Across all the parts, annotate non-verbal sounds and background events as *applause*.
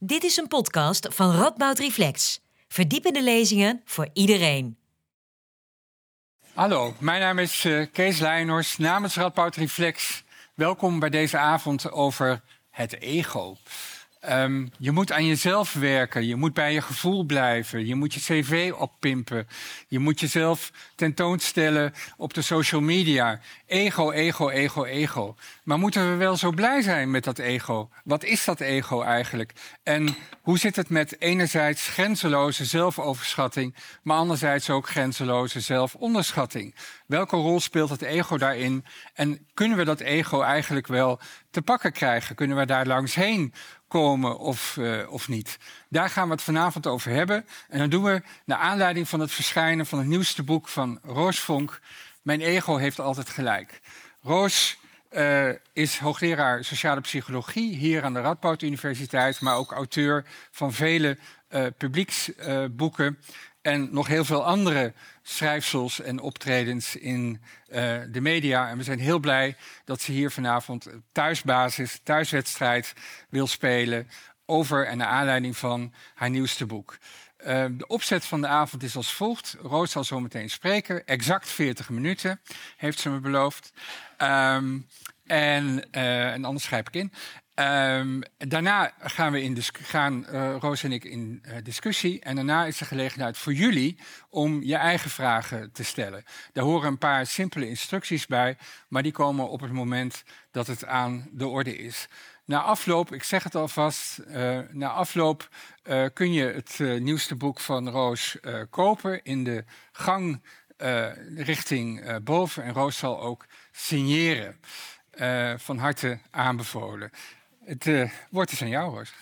Dit is een podcast van Radboud Reflex. Verdiepende lezingen voor iedereen. Hallo, mijn naam is uh, Kees Leijnors namens Radboud Reflex. Welkom bij deze avond over het ego. Um, je moet aan jezelf werken, je moet bij je gevoel blijven, je moet je cv oppimpen, je moet jezelf tentoonstellen op de social media. Ego, ego, ego, ego. Maar moeten we wel zo blij zijn met dat ego? Wat is dat ego eigenlijk? En hoe zit het met enerzijds grenzeloze zelfoverschatting, maar anderzijds ook grenzeloze zelfonderschatting? Welke rol speelt het ego daarin? En kunnen we dat ego eigenlijk wel te pakken krijgen? Kunnen we daar langs heen komen of, uh, of niet? Daar gaan we het vanavond over hebben. En dat doen we naar aanleiding van het verschijnen van het nieuwste boek van Roos Vonk. Mijn ego heeft altijd gelijk. Roos uh, is hoogleraar sociale psychologie hier aan de Radboud Universiteit, maar ook auteur van vele uh, publieksboeken en nog heel veel andere schrijfsels en optredens in uh, de media. En we zijn heel blij dat ze hier vanavond thuisbasis, thuiswedstrijd wil spelen over en naar aanleiding van haar nieuwste boek. Uh, de opzet van de avond is als volgt. Roos zal zo meteen spreken. Exact 40 minuten, heeft ze me beloofd. Um, en, uh, en anders schrijf ik in. Um, daarna gaan, we in gaan uh, Roos en ik in uh, discussie. En daarna is er gelegenheid voor jullie om je eigen vragen te stellen. Daar horen een paar simpele instructies bij, maar die komen op het moment dat het aan de orde is. Na afloop, ik zeg het alvast, uh, na afloop kun je het nieuwste boek van Roos kopen in de gang richting boven. En Roos zal ook signeren. van harte aanbevolen. Het uh, woord is aan jou, Roos.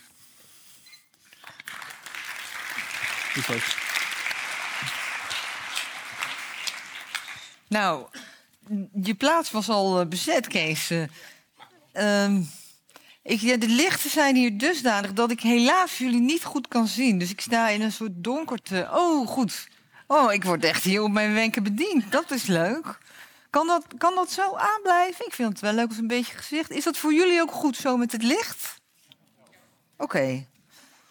Nou, je plaats was al uh, bezet, Kees. Uh, ik, ja, de lichten zijn hier dusdanig dat ik helaas jullie niet goed kan zien. Dus ik sta in een soort donkerte. Oh, goed. Oh, ik word echt hier op mijn wenken bediend. Dat is leuk. Kan dat, kan dat zo aanblijven? Ik vind het wel leuk als een beetje gezicht. Is dat voor jullie ook goed zo met het licht? Oké.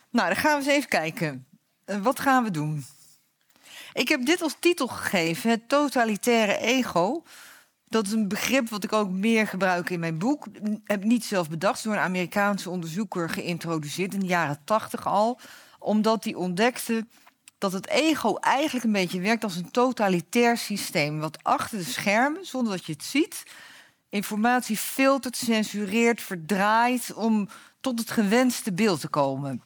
Nou, dan gaan we eens even kijken. Uh, wat gaan we doen? Ik heb dit als titel gegeven: het totalitaire ego. Dat is een begrip wat ik ook meer gebruik in mijn boek. Ik heb niet zelf bedacht, door een Amerikaanse onderzoeker geïntroduceerd in de jaren tachtig al. Omdat hij ontdekte dat het ego eigenlijk een beetje werkt als een totalitair systeem. Wat achter de schermen, zonder dat je het ziet, informatie filtert, censureert, verdraait om tot het gewenste beeld te komen.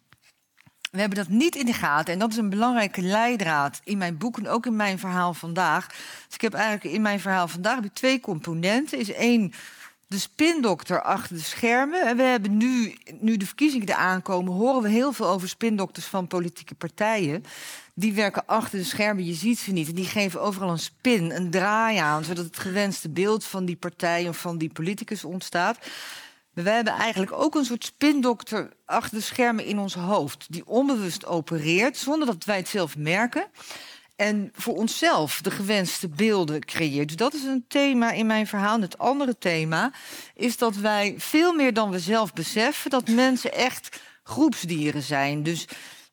We hebben dat niet in de gaten en dat is een belangrijke leidraad in mijn boek en ook in mijn verhaal vandaag. Dus ik heb eigenlijk in mijn verhaal vandaag twee componenten. Is één de spindokter achter de schermen. En we hebben nu, nu de verkiezingen eraan komen, horen we heel veel over spindokters van politieke partijen. Die werken achter de schermen, je ziet ze niet. En die geven overal een spin, een draai aan, zodat het gewenste beeld van die partij of van die politicus ontstaat. Maar wij hebben eigenlijk ook een soort spindokter achter de schermen in ons hoofd, die onbewust opereert, zonder dat wij het zelf merken en voor onszelf de gewenste beelden creëert. Dus dat is een thema in mijn verhaal. Het andere thema is dat wij veel meer dan we zelf beseffen dat mensen echt groepsdieren zijn. Dus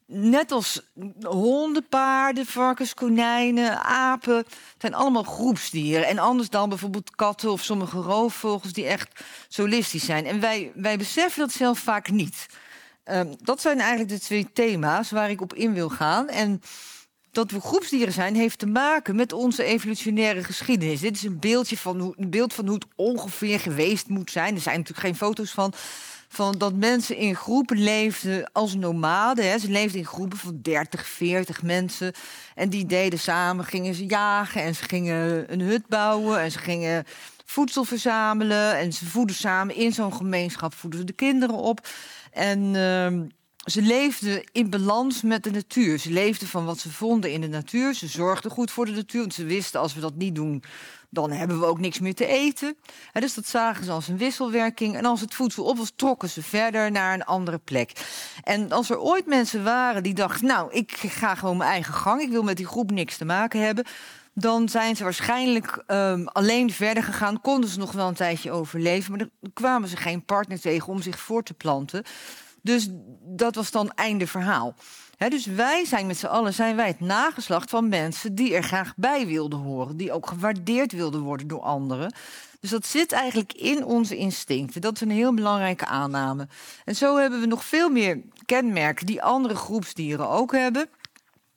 net als honden, paarden, varkens, konijnen, apen, zijn allemaal groepsdieren. En anders dan bijvoorbeeld katten of sommige roofvogels die echt solistisch zijn. En wij, wij beseffen dat zelf vaak niet. Um, dat zijn eigenlijk de twee thema's waar ik op in wil gaan. En dat we groepsdieren zijn, heeft te maken met onze evolutionaire geschiedenis. Dit is een, beeldje van hoe, een beeld van hoe het ongeveer geweest moet zijn. Er zijn natuurlijk geen foto's van. Van dat mensen in groepen leefden als nomaden. Hè. Ze leefden in groepen van 30, 40 mensen. En die deden samen, gingen ze jagen en ze gingen een hut bouwen en ze gingen voedsel verzamelen. En ze voeden samen in zo'n gemeenschap, voeden ze de kinderen op. En uh, ze leefden in balans met de natuur. Ze leefden van wat ze vonden in de natuur. Ze zorgden goed voor de natuur. Want ze wisten, als we dat niet doen, dan hebben we ook niks meer te eten. dus dat zagen ze als een wisselwerking. En als het voedsel op was, trokken ze verder naar een andere plek. En als er ooit mensen waren die dachten... nou, ik ga gewoon mijn eigen gang. Ik wil met die groep niks te maken hebben dan zijn ze waarschijnlijk um, alleen verder gegaan. Konden ze nog wel een tijdje overleven, maar dan kwamen ze geen partner tegen om zich voor te planten. Dus dat was dan einde verhaal. Dus wij zijn met z'n allen zijn wij het nageslacht van mensen die er graag bij wilden horen, die ook gewaardeerd wilden worden door anderen. Dus dat zit eigenlijk in onze instincten. Dat is een heel belangrijke aanname. En zo hebben we nog veel meer kenmerken die andere groepsdieren ook hebben.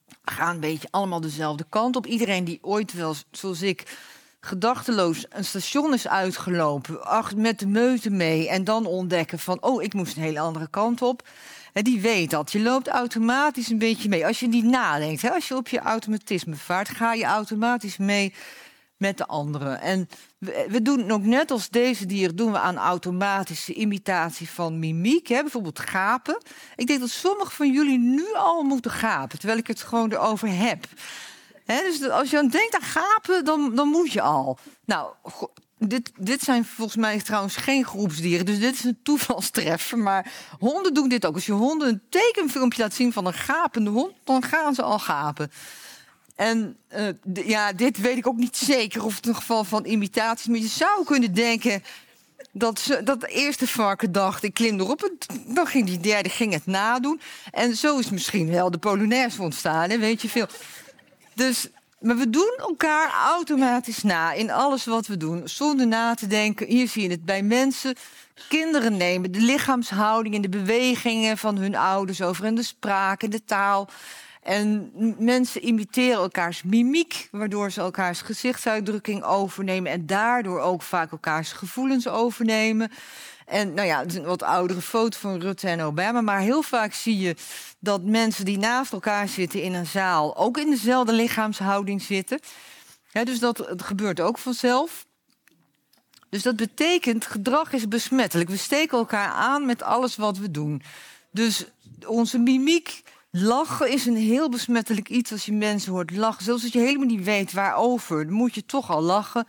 We gaan een beetje allemaal dezelfde kant op. Iedereen die ooit wel, zoals ik, gedachteloos een station is uitgelopen, met de meute mee en dan ontdekken van, oh, ik moest een hele andere kant op. En die weet dat. Je loopt automatisch een beetje mee. Als je niet nadenkt, hè, als je op je automatisme vaart, ga je automatisch mee met de anderen. En we, doen ook net als deze dieren doen we aan automatische imitatie van mimiek. Hè? Bijvoorbeeld gapen. Ik denk dat sommigen van jullie nu al moeten gapen, terwijl ik het gewoon erover heb. Dus als je aan denkt aan gapen, dan, dan moet je al. Nou, dit, dit zijn volgens mij trouwens geen groepsdieren, dus dit is een toevalstreffer. Maar honden doen dit ook. Als je honden een tekenfilmpje laat zien van een gapende hond, dan gaan ze al gapen. En uh, ja, dit weet ik ook niet zeker of het een geval van imitatie is. Maar je zou kunnen denken dat, dat de eerste varken dacht, ik klim erop. En dan ging die derde ging het nadoen. En zo is misschien wel de Polonaise ontstaan, weet je veel. Dus, maar we doen elkaar automatisch na in alles wat we doen. Zonder na te denken. Hier zie je het bij mensen. Kinderen nemen de lichaamshouding en de bewegingen van hun ouders over. En de spraak en de taal. En mensen imiteren elkaars mimiek, waardoor ze elkaars gezichtsuitdrukking overnemen en daardoor ook vaak elkaars gevoelens overnemen. En nou ja, het is een wat oudere foto van Rutte en Obama, maar heel vaak zie je dat mensen die naast elkaar zitten in een zaal ook in dezelfde lichaamshouding zitten. Dus dat gebeurt ook vanzelf. Dus dat betekent, gedrag is besmettelijk. We steken elkaar aan met alles wat we doen. Dus onze mimiek Lachen is een heel besmettelijk iets als je mensen hoort lachen. Zelfs als je helemaal niet weet waarover, dan moet je toch al lachen.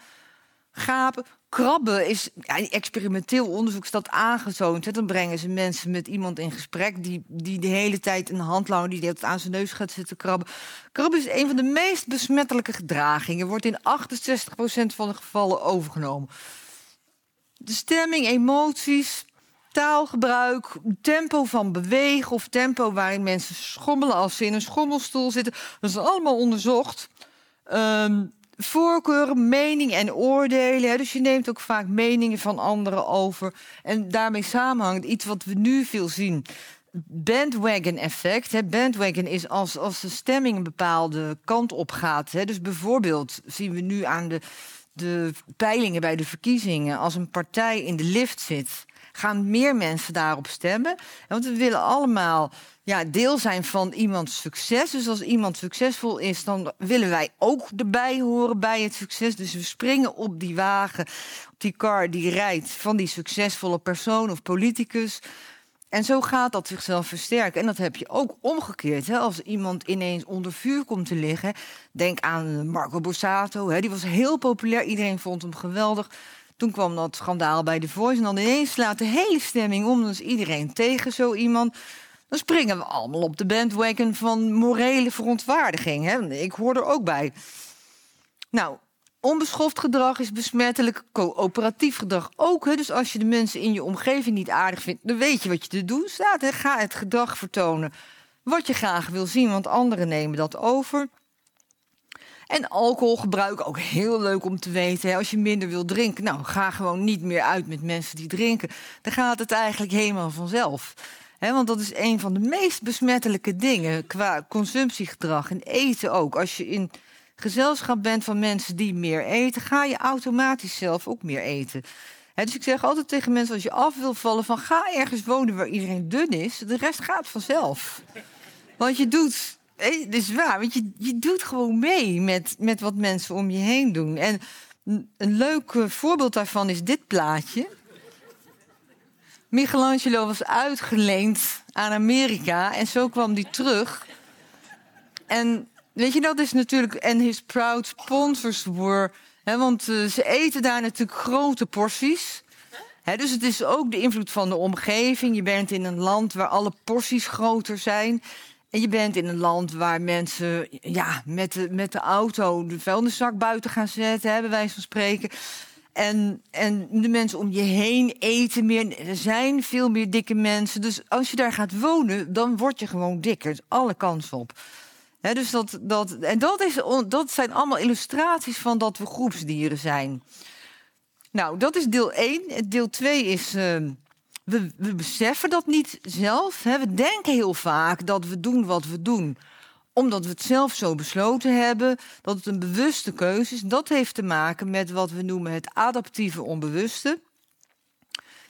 Gapen, krabben is experimenteel onderzoek is dat aangetoond. Hè. Dan brengen ze mensen met iemand in gesprek die, die de hele tijd een handlanger die het aan zijn neus gaat zitten krabben. Krabben is een van de meest besmettelijke gedragingen. Wordt in 68% van de gevallen overgenomen. De stemming, emoties, taalgebruik, tempo van bewegen of tempo waarin mensen schommelen als ze in een schommelstoel zitten. Dat is allemaal onderzocht. Um, voorkeuren, mening en oordelen. Hè. Dus je neemt ook vaak meningen van anderen over. En daarmee samenhangt iets wat we nu veel zien. Bandwagon effect. Hè. Bandwagon is als, als de stemming een bepaalde kant op gaat. Hè. Dus bijvoorbeeld zien we nu aan de, de peilingen bij de verkiezingen. Als een partij in de lift zit gaan meer mensen daarop stemmen. Want we willen allemaal ja, deel zijn van iemands succes. Dus als iemand succesvol is, dan willen wij ook erbij horen bij het succes. Dus we springen op die wagen, op die car die rijdt van die succesvolle persoon of politicus. En zo gaat dat zichzelf versterken. En dat heb je ook omgekeerd. Hè? Als iemand ineens onder vuur komt te liggen. Denk aan Marco Borsato. Hè? Die was heel populair. Iedereen vond hem geweldig. Toen kwam dat schandaal bij de Voice. En dan ineens slaat de hele stemming om. Is iedereen tegen zo iemand. Dan springen we allemaal op de bandwagon van morele verontwaardiging. Hè? Ik hoor er ook bij. Nou, onbeschoft gedrag is besmettelijk. Coöperatief gedrag ook. Hè? Dus als je de mensen in je omgeving niet aardig vindt... dan weet je wat je te doen staat. Hè? Ga het gedrag vertonen wat je graag wil zien, want anderen nemen dat over. En alcoholgebruik, ook heel leuk om te weten. Als je minder wil drinken, nou, ga gewoon niet meer uit met mensen die drinken. Dan gaat het eigenlijk helemaal vanzelf. Want dat is een van de meest besmettelijke dingen qua consumptiegedrag en eten ook. Als je in gezelschap bent van mensen die meer eten, ga je automatisch zelf ook meer eten. dus ik zeg altijd tegen mensen: als je af wil vallen, van ga ergens wonen waar iedereen dun is. De rest gaat vanzelf. Want je doet het is waar, want je, je doet gewoon mee met, met wat mensen om je heen doen. En een leuk eh, voorbeeld daarvan is dit plaatje. Michelangelo was uitgeleend aan Amerika en zo kwam hij terug. En weet je, dat is natuurlijk. En his proud sponsors were. Hè, want uh, ze eten daar natuurlijk grote porties. Hè, dus het is ook de invloed van de omgeving. Je bent in een land waar alle porties groter zijn. En je bent in een land waar mensen ja, met, de, met de auto de vuilniszak buiten gaan zetten, hebben wij van spreken. En, en de mensen om je heen eten meer. Er zijn veel meer dikke mensen. Dus als je daar gaat wonen, dan word je gewoon dikker. Alle kans op. dus dat, dat, en dat, is, dat zijn allemaal illustraties van dat we groepsdieren zijn. Nou, dat is deel 1. Deel 2 is. Uh, we, we, beseffen dat niet zelf. We denken heel vaak dat we doen wat we doen omdat we het zelf zo besloten hebben, dat het een bewuste keuze is. Dat heeft te maken met wat we noemen het adaptieve onbewuste.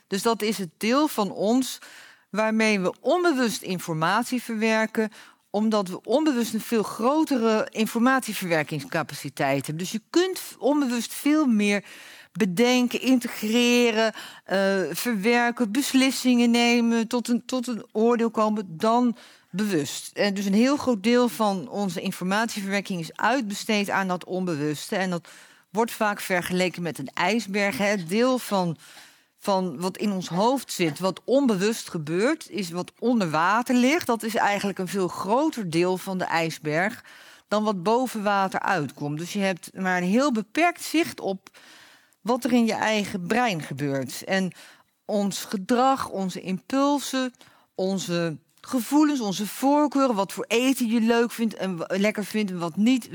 Dus dat is het deel van ons waarmee we onbewust informatie verwerken, omdat we onbewust een veel grotere informatieverwerkingscapaciteit hebben. Dus je kunt onbewust veel meer bedenken, integreren, uh, verwerken, beslissingen nemen, tot een, tot een oordeel komen dan bewust. En dus een heel groot deel van onze informatieverwerking is uitbesteed aan dat onbewuste. En dat wordt vaak vergeleken met een ijsberg. Hè. Het deel van, van wat in ons hoofd zit, wat onbewust gebeurt, is wat onder water ligt. Dat is eigenlijk een veel groter deel van de ijsberg dan wat boven water uitkomt. Dus je hebt maar een heel beperkt zicht op wat er in je eigen brein gebeurt. En ons gedrag, onze impulsen, onze gevoelens, onze voorkeuren, wat voor eten je leuk vindt en lekker vindt en wat niet,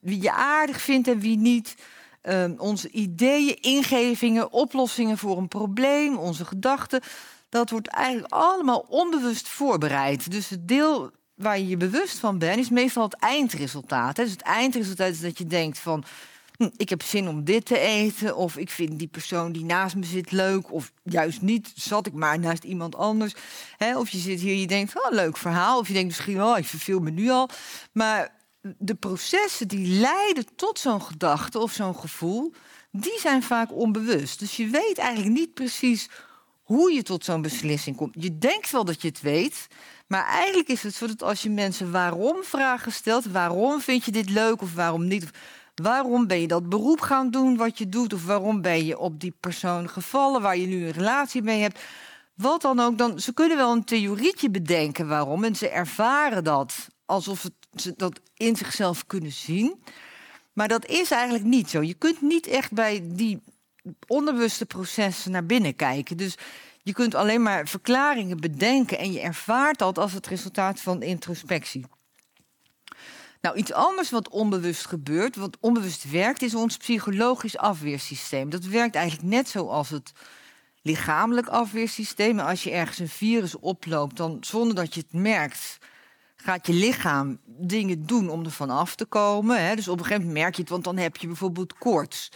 wie, je aardig vindt en wie niet. Ehm, onze ideeën, ingevingen, oplossingen voor een probleem, onze gedachten. Dat wordt eigenlijk allemaal onbewust voorbereid. Dus het deel waar je je bewust van bent, is meestal het eindresultaat. Dus het eindresultaat is dat je denkt van ik heb zin om dit te eten. Of ik vind die persoon die naast me zit leuk. Of juist niet, zat ik maar naast iemand anders. of je zit hier je denkt, oh, leuk verhaal. Of je denkt misschien, oh, ik verveel me nu al. Maar de processen die leiden tot zo'n gedachte of zo'n gevoel... die zijn vaak onbewust. Dus je weet eigenlijk niet precies hoe je tot zo'n beslissing komt. Je denkt wel dat je het weet... Maar eigenlijk is het zo dat als je mensen waarom vragen stelt, waarom vind je dit leuk of waarom niet, Waarom ben je dat beroep gaan doen wat je doet? Of waarom ben je op die persoon gevallen waar je nu een relatie mee hebt? Wat dan ook, dan, ze kunnen wel een theorietje bedenken waarom. En ze ervaren dat alsof het, ze dat in zichzelf kunnen zien. Maar dat is eigenlijk niet zo. Je kunt niet echt bij die onbewuste processen naar binnen kijken. Dus je kunt alleen maar verklaringen bedenken en je ervaart dat als het resultaat van introspectie. Nou, iets anders wat onbewust gebeurt, wat onbewust werkt, is ons psychologisch afweersysteem. Dat werkt eigenlijk net zoals het lichamelijk afweersysteem. als je ergens een virus oploopt, dan zonder dat je het merkt, gaat je lichaam dingen doen om er van af te komen. Hè? Dus op een gegeven moment merk je het, want dan heb je bijvoorbeeld koorts.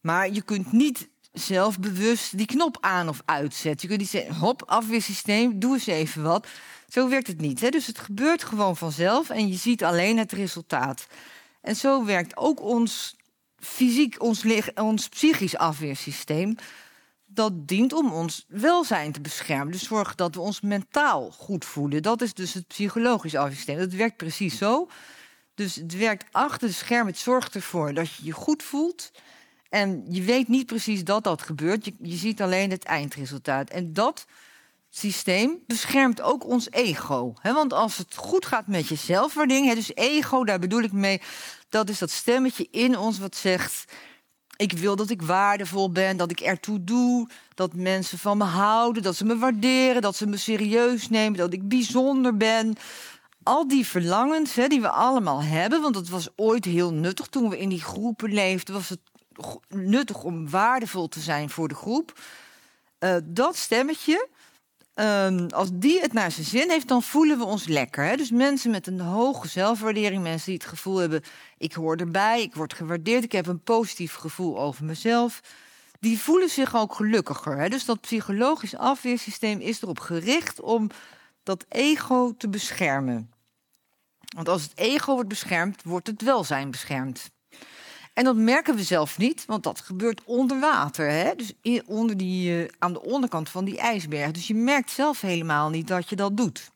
Maar je kunt niet zelf bewust die knop aan of uitzetten. Je kunt niet zeggen, hop, afweersysteem, doe eens even wat. Zo werkt het niet. Hè? Dus het gebeurt gewoon vanzelf en je ziet alleen het resultaat. En zo werkt ook ons fysiek, ons, ons psychisch afweersysteem. Dat dient om ons welzijn te beschermen. Dus zorg dat we ons mentaal goed voelen. Dat is dus het psychologisch afweersysteem. Dat werkt precies zo. Dus het werkt achter de schermen. Het zorgt ervoor dat je je goed voelt. En je weet niet precies dat dat gebeurt. Je, je ziet alleen het eindresultaat. En dat systeem beschermt ook ons ego. want als het goed gaat met je zelfwaardering, dus ego, daar bedoel ik mee, dat is dat stemmetje in ons wat zegt: ik wil dat ik waardevol ben, dat ik ertoe doe, dat mensen van me houden, dat ze me waarderen, dat ze me serieus nemen, dat ik bijzonder ben. Al die verlangens die we allemaal hebben, want het was ooit heel nuttig toen we in die groepen leefden, was het nuttig om waardevol te zijn voor de groep. Uh, dat stemmetje, Um, als die het naar zijn zin heeft, dan voelen we ons lekker. Hè? Dus mensen met een hoge zelfwaardering, mensen die het gevoel hebben: ik hoor erbij, ik word gewaardeerd, ik heb een positief gevoel over mezelf, die voelen zich ook gelukkiger. Hè? Dus dat psychologisch afweersysteem is erop gericht om dat ego te beschermen. Want als het ego wordt beschermd, wordt het welzijn beschermd. En dat merken we zelf niet, want dat gebeurt onder water. Hè? Dus onder die, uh, aan de onderkant van die ijsberg. Dus je merkt zelf helemaal niet dat je dat doet.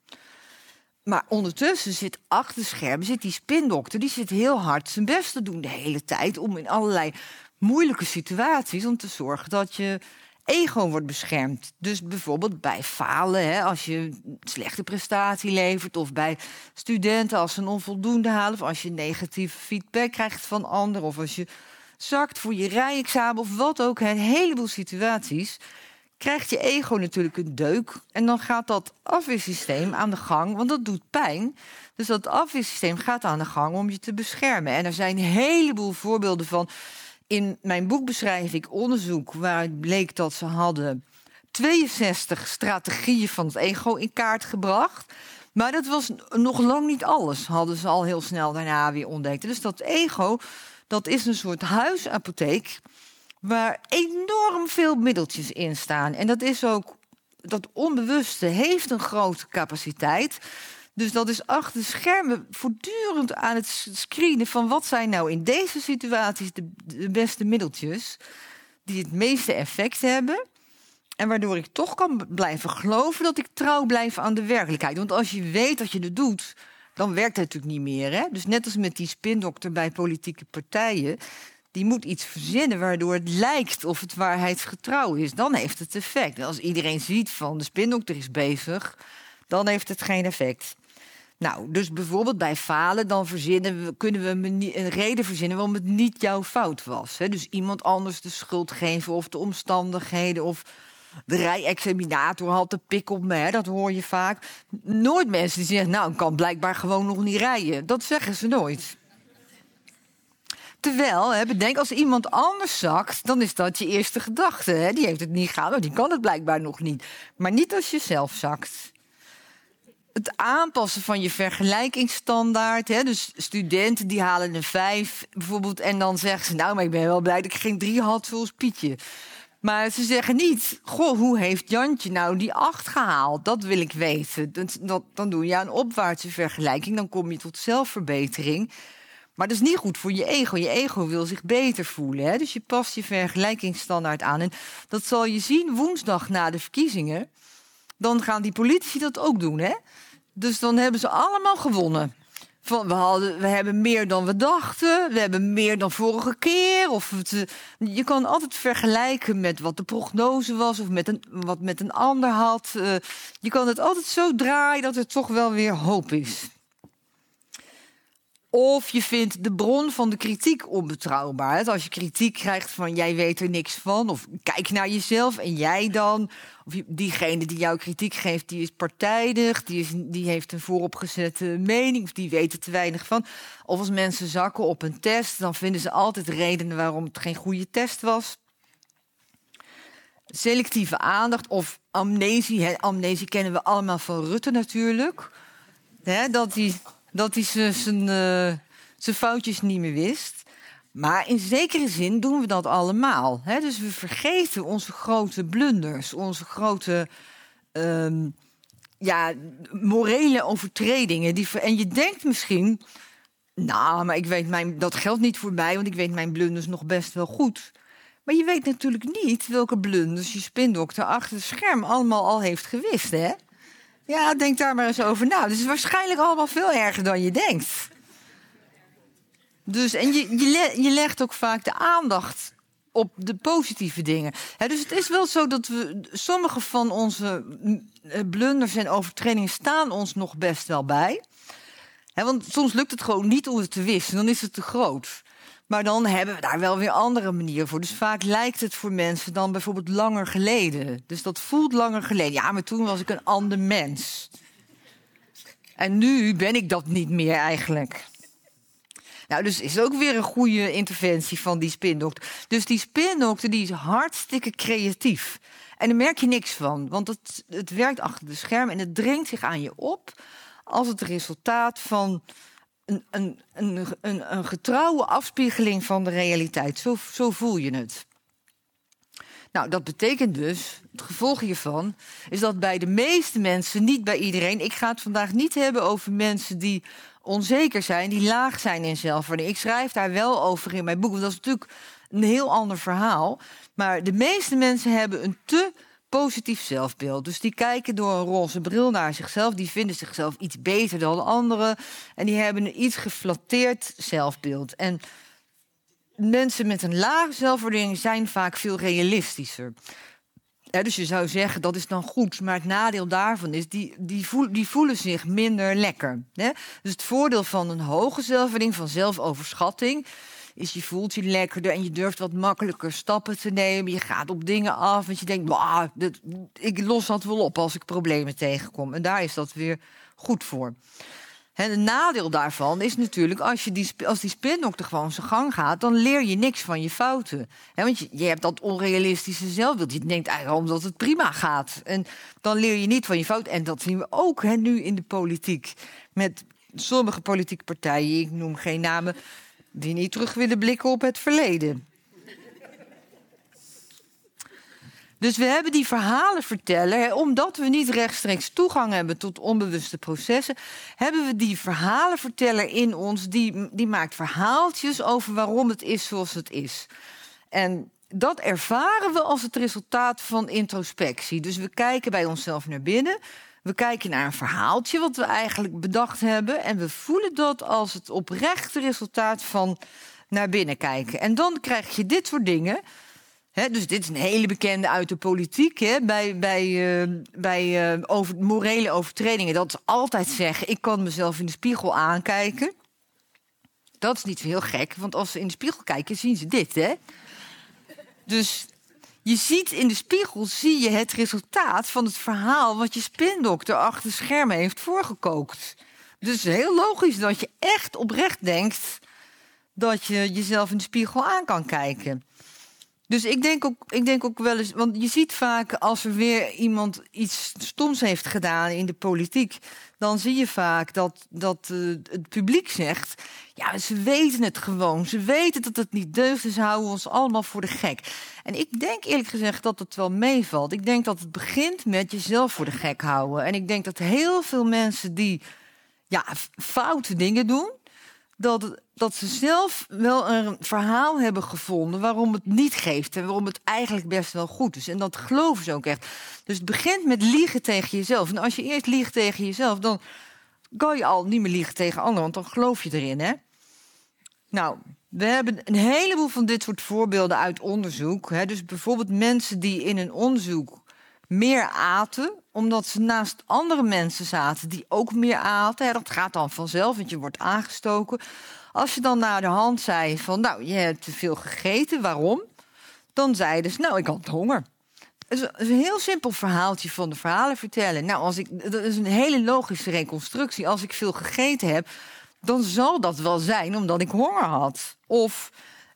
Maar ondertussen zit achter schermen zit die spindokter. Die zit heel hard zijn best te doen de hele tijd. Om in allerlei moeilijke situaties om te zorgen dat je ego wordt beschermd. Dus bijvoorbeeld bij falen, hè, als je slechte prestatie levert, of bij studenten als ze een onvoldoende halen, of als je negatieve feedback krijgt van anderen, of als je zakt voor je rijexamen of wat ook, een heleboel situaties, krijgt je ego natuurlijk een deuk. En dan gaat dat afweersysteem aan de gang, want dat doet pijn. Dus dat afweersysteem gaat aan de gang om je te beschermen. En er zijn een heleboel voorbeelden van. In mijn boek beschrijf ik onderzoek waaruit bleek dat ze hadden 62 strategieën van het ego in kaart gebracht. Maar dat was nog lang niet alles, hadden ze al heel snel daarna weer ontdekt. Dus dat ego, dat is een soort huisapotheek waar enorm veel middeltjes in staan. En dat is ook, dat onbewuste heeft een grote capaciteit. Dus dat is achter schermen voortdurend aan het screenen van wat zijn nou in deze situaties de, beste middeltjes die het meeste effect hebben. En waardoor ik toch kan blijven geloven dat ik trouw blijf aan de werkelijkheid. Want als je weet dat je het doet, dan werkt het natuurlijk niet meer. Hè? Dus net als met die spindokter bij politieke partijen. Die moet iets verzinnen waardoor het lijkt of het waarheidsgetrouw is. Dan heeft het effect. Als iedereen ziet van de spindokter is bezig, dan heeft het geen effect. Nou, dus bijvoorbeeld bij falen, dan verzinnen we, kunnen we een reden verzinnen waarom het niet jouw fout was. Hè? Dus iemand anders de schuld geven of de omstandigheden of de rijexaminator had de pik op me, dat hoor je vaak. Nooit mensen die zeggen, nou, ik kan blijkbaar gewoon nog niet rijden. Dat zeggen ze nooit. Terwijl, hè, bedenk, als iemand anders zakt, dan is dat je eerste gedachte. Hè? Die heeft het niet gedaan, die kan het blijkbaar nog niet. Maar niet als je zelf zakt. Het aanpassen van je vergelijkingsstandaard. Hè? Dus studenten die halen een vijf bijvoorbeeld. En dan zeggen ze, nou, maar ik ben wel blij dat ik geen drie had zoals Pietje. Maar ze zeggen niet, goh, hoe heeft Jantje nou die acht gehaald? Dat wil ik weten. Dat, dan doe je een opwaartse vergelijking, dan kom je tot zelfverbetering. Maar dat is niet goed voor je ego. Je ego wil zich beter voelen. Hè? Dus je past je vergelijkingsstandaard aan. En dat zal je zien woensdag na de verkiezingen. Dan gaan die politici dat ook doen. Hè? Dus dan hebben ze allemaal gewonnen. Van, we, hadden, we hebben meer dan we dachten. We hebben meer dan vorige keer. Of eh, je kan altijd vergelijken met wat de prognose was. Of met een, wat met een ander had. Uh, je kan het altijd zo draaien dat er toch wel weer hoop is. Of je vindt de bron van de kritiek onbetrouwbaar. Als je kritiek krijgt van jij weet er niks van. Of kijk naar jezelf en jij dan. Of diegene die jou kritiek geeft, die is partijdig. Die, is, die heeft een vooropgezette mening. Of die weet er te weinig van. Of als mensen zakken op een test, dan vinden ze altijd redenen waarom het geen goede test was. Selectieve aandacht of amnesie. amnesie kennen we allemaal van Rutte natuurlijk. dat hij dat hij zijn, uh, zijn foutjes niet meer wist. Maar in zekere zin doen we dat allemaal. Hè? Dus we vergeten onze grote blunders, onze grote uh, ja, morele overtredingen. Die, en je denkt misschien, nou, maar ik weet mijn, dat geldt niet voor mij, want ik weet mijn blunders nog best wel goed. Maar je weet natuurlijk niet welke blunders je spindokter achter het scherm allemaal al heeft gewist, hè? Ja, denk daar maar eens over na. Dus het is waarschijnlijk allemaal veel erger dan je denkt. Dus, en je, je, je legt ook vaak de aandacht op de positieve dingen. dus het is wel zo dat we sommige van onze eh, blunders en overtredingen staan ons nog best wel bij. want soms lukt het gewoon niet om het te wisten, dan is het te groot. Maar dan hebben we daar wel weer andere manieren voor. Dus vaak lijkt het voor mensen dan bijvoorbeeld langer geleden. Dus dat voelt langer geleden. Ja, maar toen was ik een ander mens. En nu ben ik dat niet meer eigenlijk. Nou, dus is ook weer een goede interventie van die spindokter. Dus die spindokter die is hartstikke creatief. En daar merk je niks van, want het, het werkt achter de scherm en het dringt zich aan je op als het resultaat van een, een, een, een, getrouwe afspiegeling van de realiteit. Zo, zo voel je het. Nou, dat betekent dus, het gevolg hiervan, is dat bij de meeste mensen, niet bij iedereen. Ik ga het vandaag niet hebben over mensen die onzeker zijn, die laag zijn in zelfwaardering. Ik schrijf daar wel over in mijn boek, want dat is natuurlijk een heel ander verhaal. Maar de meeste mensen hebben een te positief zelfbeeld. Dus die kijken door een roze bril naar zichzelf. Die vinden zichzelf iets beter dan anderen. En die hebben een iets geflatteerd zelfbeeld. En mensen met een lage zelfwaardering zijn vaak veel realistischer. dus je zou zeggen dat is dan goed, maar het nadeel daarvan is die, die, voelen zich minder lekker. Dus het voordeel van een hoge zelfwaardering, van zelfoverschatting, is je voelt je lekkerder en je durft wat makkelijker stappen te nemen. Je gaat op dingen af, want je denkt, "Bah, ik los dat wel op als ik problemen tegenkom. En daar is dat weer goed voor. En een nadeel daarvan is natuurlijk, als, je die, als die spindokter gewoon zijn gang gaat, dan leer je niks van je fouten. Hè, want je, hebt dat onrealistische zelfbeeld. Je denkt eigenlijk omdat het prima gaat. En dan leer je niet van je fouten. En dat zien we ook hè, nu in de politiek. Met sommige politieke partijen, ik noem geen namen, die niet terug willen blikken op het verleden. Dus we hebben die verhalen vertellen, omdat we niet rechtstreeks toegang hebben tot onbewuste processen, hebben we die verhalenverteller in ons, die, die maakt verhaaltjes over waarom het is zoals het is. En dat ervaren we als het resultaat van introspectie. Dus we kijken bij onszelf naar binnen. We kijken naar een verhaaltje wat we eigenlijk bedacht hebben. En we voelen dat als het oprechte resultaat van naar binnen kijken. En dan krijg je dit soort dingen. Dus dit is een hele bekende uit de politiek. Bij bij, eh, bij eh, over, morele overtredingen. Dat is altijd zeggen: ik kan mezelf in de spiegel aankijken. Dat is niet heel gek, want als ze in de spiegel kijken, zien ze dit. Dus je ziet in de spiegel zie je het resultaat van het verhaal wat je spindokter achter schermen heeft voorgekookt. Dus heel logisch dat je echt oprecht denkt dat je jezelf in de spiegel aan kan kijken. Dus ik denk, ook, ik denk ook wel eens, want je ziet vaak als er weer iemand iets stoms heeft gedaan in de politiek, dan zie je vaak dat, dat eh, het publiek zegt: Ja, ze weten het gewoon. Ze weten dat het niet deugt, dus houden ons allemaal voor de gek. En ik denk eerlijk gezegd dat het wel meevalt. Ik denk dat het begint met jezelf voor de gek houden. En ik denk dat heel veel mensen die ja, foute dingen doen, dat, dat ze zelf wel een verhaal hebben gevonden waarom het niet geeft en waarom het eigenlijk best wel goed is. En dat geloven ze ook echt. Dus het begint met liegen tegen jezelf. En als je eerst liegt tegen jezelf, dan kan je al niet meer liegen tegen anderen, want dan geloof je erin, hè? Nou, we hebben een heleboel van dit soort voorbeelden uit onderzoek. Hè? Dus bijvoorbeeld mensen die in een onderzoek meer aten, omdat ze naast andere mensen zaten die ook meer aten. Dat gaat dan vanzelf, want je wordt aangestoken. Als je dan naar de hand zei van, nou, je hebt te veel gegeten, waarom? Dan zeiden ze, nou, ik had honger. Het is een heel simpel verhaaltje van de verhalen vertellen. Nou, als ik, dat is een hele logische reconstructie. Als ik veel gegeten heb, dan zal dat wel zijn omdat ik honger had. Of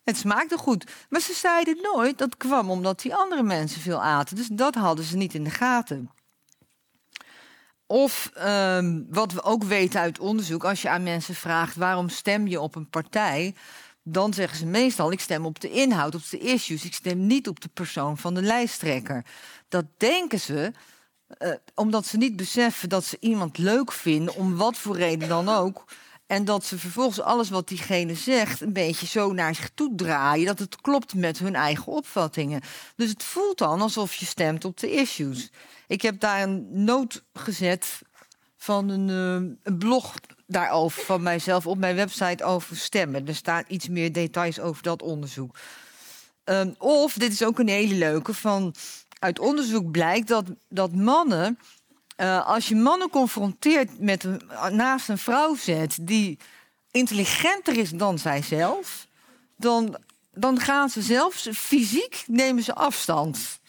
het smaakte goed. Maar ze zeiden nooit dat kwam omdat die andere mensen veel aten. Dus dat hadden ze niet in de gaten. Of ehm, wat we ook weten uit onderzoek, als je aan mensen vraagt waarom stem je op een partij, dan zeggen ze meestal: ik stem op de inhoud, op de issues. Ik stem niet op de persoon van de lijsttrekker. Dat denken ze eh, omdat ze niet beseffen dat ze iemand leuk vinden, om wat voor reden dan ook. En dat ze vervolgens alles wat diegene zegt een beetje zo naar zich toe draaien. Dat het klopt met hun eigen opvattingen. Dus het voelt dan alsof je stemt op de issues. Ik heb daar een noot gezet van een, eh, een blog daarover van mijzelf op mijn website over stemmen. Er staan iets meer details over dat onderzoek. Ehm, of, dit is ook een hele leuke, van uit onderzoek blijkt dat, dat mannen uh, als je mannen confronteert met naast een vrouw zet die intelligenter is dan zijzelf, dan, dan gaan ze zelfs fysiek nemen ze afstand.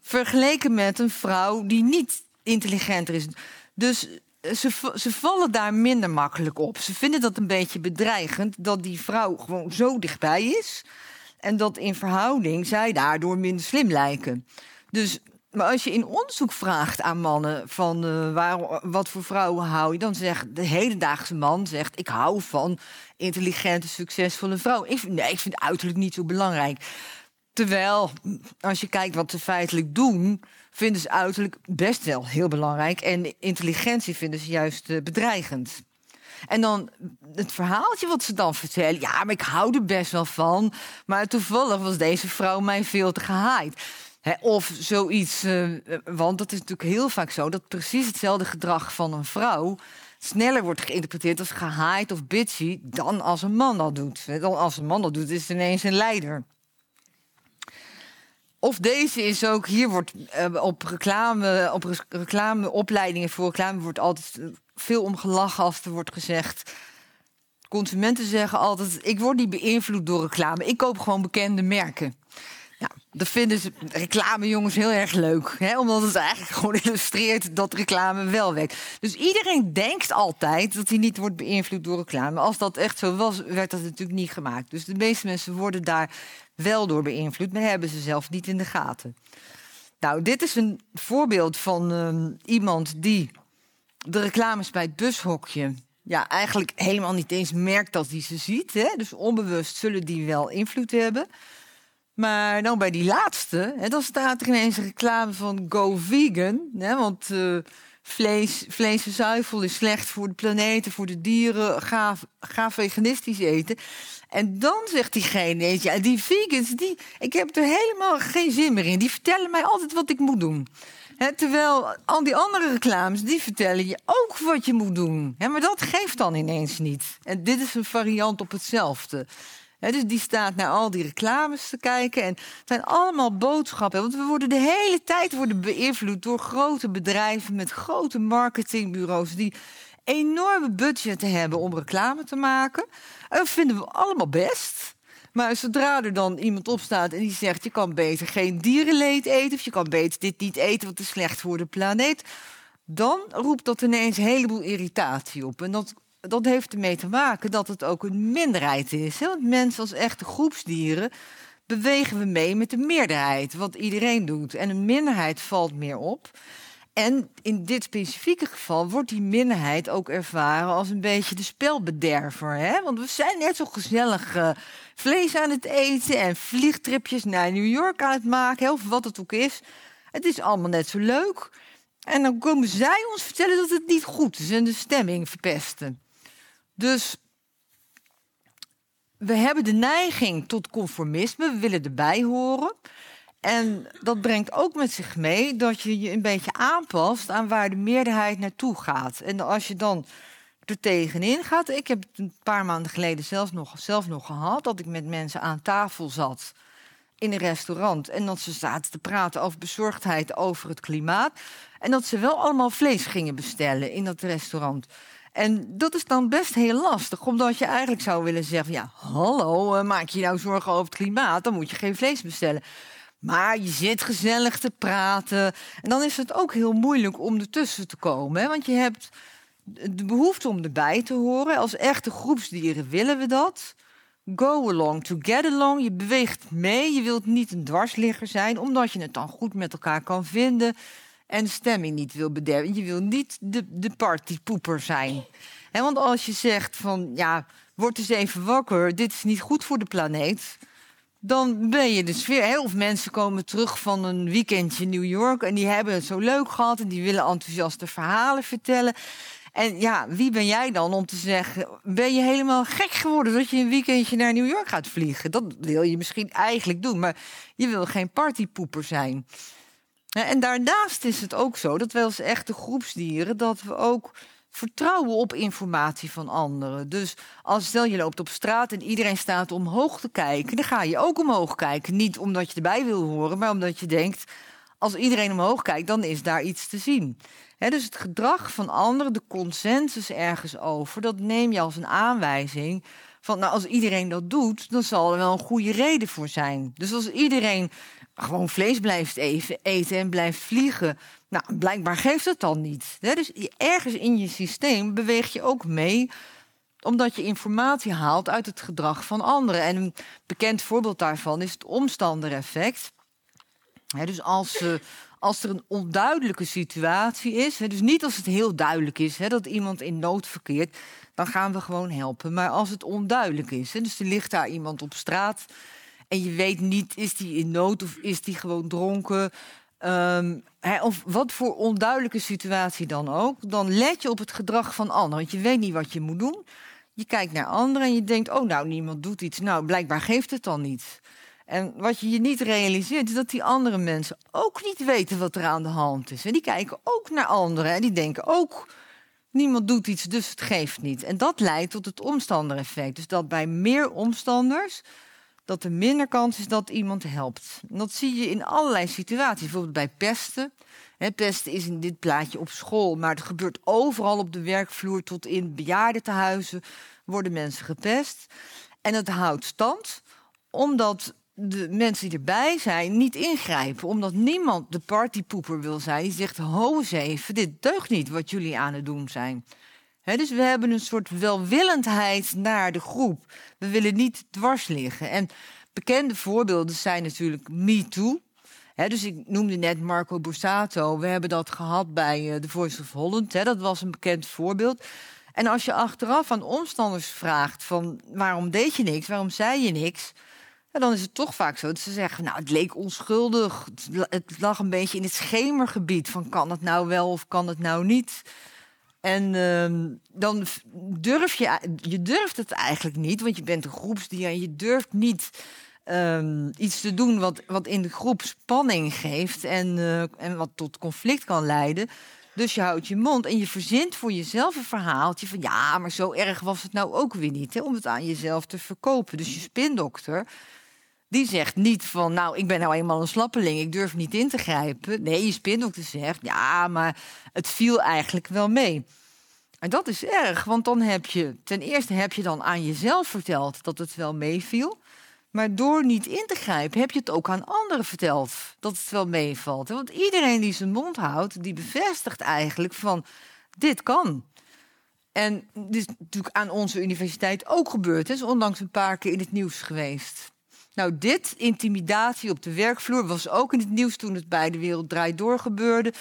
Vergeleken met een vrouw die niet intelligenter is. Dus ze, ze vallen daar minder makkelijk op. Ze vinden dat een beetje bedreigend dat die vrouw gewoon zo dichtbij is. En dat in verhouding zij daardoor minder slim lijken. Dus maar als je in onderzoek vraagt aan mannen van uh, waar, wat voor vrouwen hou je, dan zegt de hedendaagse man zegt ik hou van intelligente, succesvolle vrouwen. Ik vind, nee, ik vind uiterlijk niet zo belangrijk. Terwijl, als je kijkt wat ze feitelijk doen, vinden ze uiterlijk best wel heel belangrijk. En intelligentie vinden ze juist uh, bedreigend. En dan het verhaaltje wat ze dan vertellen. Ja, maar ik hou er best wel van. Maar toevallig was deze vrouw mij veel te gehaaid of zoiets, uh, want dat is natuurlijk heel vaak zo... dat precies hetzelfde gedrag van een vrouw sneller wordt geïnterpreteerd als gehaaid of bitchy... dan als een man dat doet. Dan als een man dat doet, is het ineens een leider. Of deze is ook, hier wordt uh, op reclame, op reclameopleidingen voor reclame wordt altijd veel om gelachen als er wordt gezegd. Consumenten zeggen altijd: ik word niet beïnvloed door reclame. Ik koop gewoon bekende merken. Nou, dat vinden ze reclamejongens heel erg leuk. Hè? Omdat het eigenlijk gewoon illustreert dat reclame wel werkt. Dus iedereen denkt altijd dat hij niet wordt beïnvloed door reclame. Als dat echt zo was, werd dat natuurlijk niet gemaakt. Dus de meeste mensen worden daar wel door beïnvloed, maar hebben ze zelf niet in de gaten. Nou, dit is een voorbeeld van um, iemand die de reclames bij het bushokje ja, eigenlijk helemaal niet eens merkt dat hij ze ziet. Hè? Dus onbewust zullen die wel invloed hebben. Maar nou bij die laatste, hè, dan staat er ineens een reclame van Go Vegan. Hè, want uh, vlees, vlees en zuivel is slecht voor de planeet, voor de dieren. Ga, ga veganistisch eten. En dan zegt diegene, ja, die vegans, die, ik heb er helemaal geen zin meer in. Die vertellen mij altijd wat ik moet doen. terwijl al die andere reclames, die vertellen je ook wat je moet doen. maar dat geeft dan ineens niet. En dit is een variant op hetzelfde dus die staat naar al die reclames te kijken. En het zijn allemaal boodschappen. Want we worden de hele tijd worden beïnvloed door grote bedrijven met grote marketingbureaus die enorme budgetten hebben om reclame te maken. En dat vinden we allemaal best. Maar zodra er dan iemand opstaat en die zegt: je kan beter geen dierenleed eten, of je kan beter dit niet eten, want het is slecht voor de planeet. Dan roept dat ineens een heleboel irritatie op. En dat dat heeft ermee te maken dat het ook een minderheid is. Want mensen als echte groepsdieren bewegen we mee met de meerderheid, wat iedereen doet. En een minderheid valt meer op. En in dit specifieke geval wordt die minderheid ook ervaren als een beetje de spelbederver. Hè? Want we zijn net zo gezellig uh, vlees aan het eten en vliegtripjes naar New York aan het maken, of wat het ook is. Het is allemaal net zo leuk. En dan komen zij ons vertellen dat het niet goed is en de stemming verpesten. Dus we hebben de neiging tot conformisme, we willen erbij horen. En dat brengt ook met zich mee dat je je een beetje aanpast aan waar de meerderheid naartoe gaat. En als je dan er tegenin gaat. Ik heb het een paar maanden geleden zelf nog, zelf nog gehad dat ik met mensen aan tafel zat in een restaurant. En dat ze zaten te praten over bezorgdheid over het klimaat. En dat ze wel allemaal vlees gingen bestellen in dat restaurant. En dat is dan best heel lastig, omdat je eigenlijk zou willen zeggen: ja, hallo, eh, maak je nou zorgen over het klimaat, dan moet je geen vlees bestellen. Maar je zit gezellig te praten. En dan is het ook heel moeilijk om ertussen te komen. Hè? Want je hebt de behoefte om erbij te horen. Als echte groepsdieren willen we dat. Go along to along. Je beweegt mee. Je wilt niet een dwarsligger zijn, omdat je het dan goed met elkaar kan vinden en de stemming niet wil bederven. Je wil niet de, de partypoeper zijn. He, want als je zegt van ja, word eens even wakker, dit is niet goed voor de planeet. Dan ben je de sfeer. Veel mensen komen terug van een weekendje in New York en die hebben het zo leuk gehad en die willen enthousiaste verhalen vertellen. En ja, wie ben jij dan om te zeggen: ben je helemaal gek geworden dat je een weekendje naar New York gaat vliegen? Dat wil je misschien eigenlijk doen, maar je wil geen partypoeper zijn. En daarnaast is het ook zo dat wij als echte groepsdieren dat we ook vertrouwen op informatie van anderen. Dus als stel je loopt op straat en iedereen staat omhoog te kijken, dan ga je ook omhoog kijken. Niet omdat je erbij wil horen, maar omdat je denkt: als iedereen omhoog kijkt, dan is daar iets te zien. dus het gedrag van anderen, de consensus ergens over, dat neem je als een aanwijzing van, nou, als iedereen dat doet, dan zal er wel een goede reden voor zijn. Dus als iedereen gewoon vlees blijft eten en blijft vliegen. Nou, blijkbaar geeft het dan niet. Dus ergens in je systeem beweeg je ook mee omdat je informatie haalt uit het gedrag van anderen. En een bekend voorbeeld daarvan is het omstandereffect. dus als, uh, als er een onduidelijke situatie is, dus niet als het heel duidelijk is dat iemand in nood verkeert, dan gaan we gewoon helpen. Maar als het onduidelijk is, dus er ligt daar iemand op straat en je weet niet, is die in nood of is die gewoon dronken? Ehm, of wat voor onduidelijke situatie dan ook. Dan let je op het gedrag van anderen. Want je weet niet wat je moet doen. Je kijkt naar anderen en je denkt, oh nou, niemand doet iets. Nou, blijkbaar geeft het dan niet. En wat je je niet realiseert, is dat die andere mensen ook niet weten wat er aan de hand is. En die kijken ook naar anderen en die denken ook, niemand doet iets, dus het geeft niet. En dat leidt tot het omstandereffect. Dus dat bij meer omstanders dat er minder kans is dat iemand helpt. dat zie je in allerlei situaties, bijvoorbeeld bij pesten. Hè, pesten is in dit plaatje op school, maar het gebeurt overal op de werkvloer tot in bejaardentehuizen worden mensen gepest. En het houdt stand omdat de mensen die erbij zijn niet ingrijpen. Omdat niemand de partypoeper wil zijn. Die zegt, ho eens even, dit deugt niet wat jullie aan het doen zijn. dus we hebben een soort welwillendheid naar de groep. We willen niet dwars liggen. En bekende voorbeelden zijn natuurlijk Me Too. dus ik noemde net Marco Borsato. We hebben dat gehad bij uh, The Voice of Holland. dat was een bekend voorbeeld. En als je achteraf aan omstanders vraagt van waarom deed je niks, waarom zei je niks, dan is het toch vaak zo dat ze zeggen, nou het leek onschuldig, het lag een beetje in het schemergebied van kan het nou wel of kan het nou niet. En uh, dan durf je, je durft het eigenlijk niet, want je bent een groepsdier en je durft niet um, iets te doen wat, wat in de groep spanning geeft en, uh, en wat tot conflict kan leiden. Dus je houdt je mond en je verzint voor jezelf een verhaaltje van ja, maar zo erg was het nou ook weer niet, hè, om het aan jezelf te verkopen. Dus je spindokter, die zegt niet van nou, ik ben nou eenmaal een slappeling, ik durf niet in te grijpen. Nee, je spindokter zegt ja, maar het viel eigenlijk wel mee. En dat is erg, want dan heb je ten eerste heb je dan aan jezelf verteld dat het wel meeviel. Maar door niet in te grijpen, heb je het ook aan anderen verteld dat het wel meevalt. Want iedereen die zijn mond houdt, die bevestigt eigenlijk van dit kan. En dit is natuurlijk aan onze universiteit ook gebeurd. Het is onlangs een paar keer in het nieuws geweest. Nou, dit, intimidatie op de werkvloer, was ook in het nieuws toen het bij de Wereld Draait Door gebeurde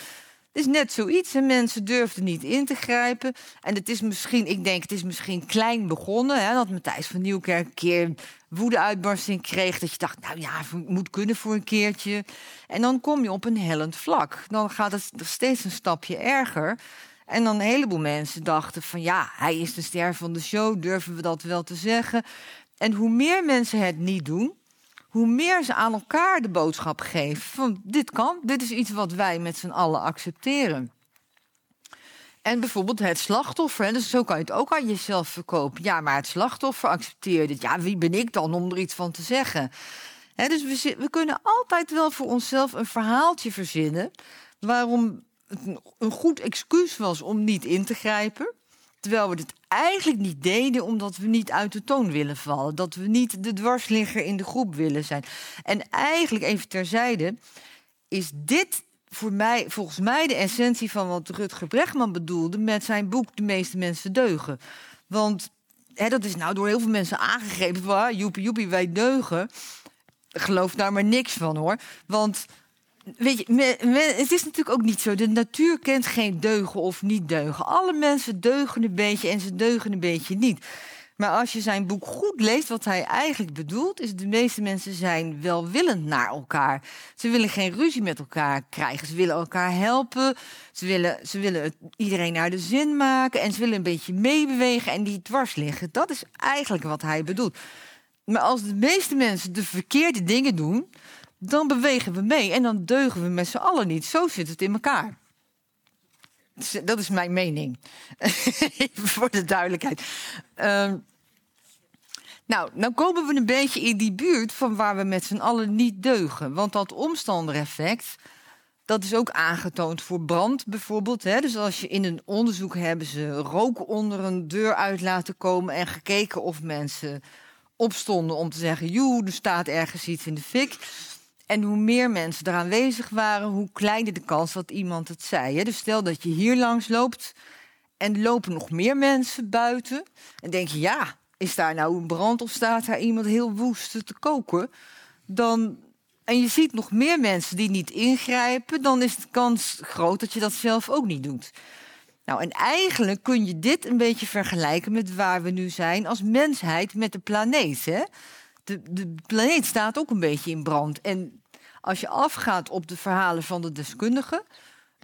is net zoiets. En mensen durfden niet in te grijpen. En het is misschien, ik denk, het is misschien klein begonnen. Hè, dat Matthijs van Nieuwkerk een keer woede-uitbarsting kreeg. Dat je dacht, nou ja, moet kunnen voor een keertje. En dan kom je op een hellend vlak. Dan gaat het steeds een stapje erger. En dan een heleboel mensen dachten van ja, hij is de ster van de show, durven we dat wel te zeggen. En hoe meer mensen het niet doen, hoe meer ze aan elkaar de boodschap geven van dit kan, dit is iets wat wij met z'n allen accepteren. En bijvoorbeeld het slachtoffer. Dus zo kan je het ook aan jezelf verkopen. Ja, maar het slachtoffer accepteert het. Ja, wie ben ik dan om er iets van te zeggen? dus we, we, kunnen altijd wel voor onszelf een verhaaltje verzinnen. waarom het een goed excuus was om niet in te grijpen. Terwijl we het eigenlijk niet deden omdat we niet uit de toon willen vallen. Dat we niet de dwarsligger in de groep willen zijn. En eigenlijk, even terzijde, is dit voor mij, volgens mij de essentie van wat Rutger Bregman bedoelde met zijn boek De meeste mensen deugen. Want hè, dat is nou door heel veel mensen aangegeven. Van, joepie, joepie, wij deugen. Geloof daar maar niks van hoor. Want Weet je, het is natuurlijk ook niet zo. De natuur kent geen deugen of niet deugen. Alle mensen deugen een beetje en ze deugen een beetje niet. Maar als je zijn boek goed leest, wat hij eigenlijk bedoelt, is de meeste mensen zijn welwillend naar elkaar. Ze willen geen ruzie met elkaar krijgen. Ze willen elkaar helpen. Ze willen, ze willen iedereen naar de zin maken. En ze willen een beetje meebewegen en die dwars liggen. Dat is eigenlijk wat hij bedoelt. Maar als de meeste mensen de verkeerde dingen doen, dan bewegen we mee en dan deugen we met z'n allen niet. Zo zit het in elkaar. Dat is mijn mening. *laughs* Voor de duidelijkheid. Uh, nou, nou komen we een beetje in die buurt van waar we met z'n allen niet deugen. Want dat omstandereffect, dat is ook aangetoond voor brand bijvoorbeeld. Hè? Dus als je in een onderzoek hebben ze rook onder een deur uit laten komen en gekeken of mensen opstonden om te zeggen: joe, er staat ergens iets in de fik. En hoe meer mensen er aanwezig waren, hoe kleiner de kans dat iemand het zei. Hè? Dus stel dat je hier langs loopt en lopen nog meer mensen buiten. En denk je, ja, is daar nou een brand of staat daar iemand heel woest te koken? Dan, en je ziet nog meer mensen die niet ingrijpen, dan is de kans groot dat je dat zelf ook niet doet. Nou, en eigenlijk kun je dit een beetje vergelijken met waar we nu zijn als mensheid met de planeet. Hè? De, planeet staat ook een beetje in brand. En als je afgaat op de verhalen van de deskundigen,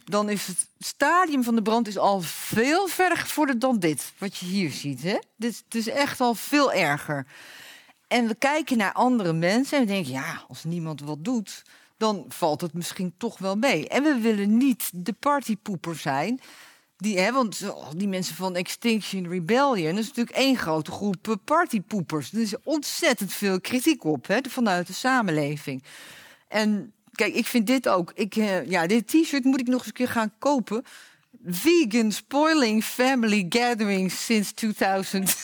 dan is het stadium van de brand is al veel verder gevorderd dan dit, wat je hier ziet. Hè? Dit, het is echt al veel erger. En we kijken naar andere mensen en we denken, ja, als niemand wat doet, dan valt het misschien toch wel mee. En we willen niet de partypoeper zijn. Die, hè, want oh, die mensen van Extinction Rebellion, dat is natuurlijk één grote groep partypoepers. Er is ontzettend veel kritiek op hè, vanuit de samenleving. En Kijk, ik vind dit ook. Ik, eh, ja, dit t-shirt moet ik nog eens een keer gaan kopen. Vegan spoiling family gatherings since 2000. *laughs*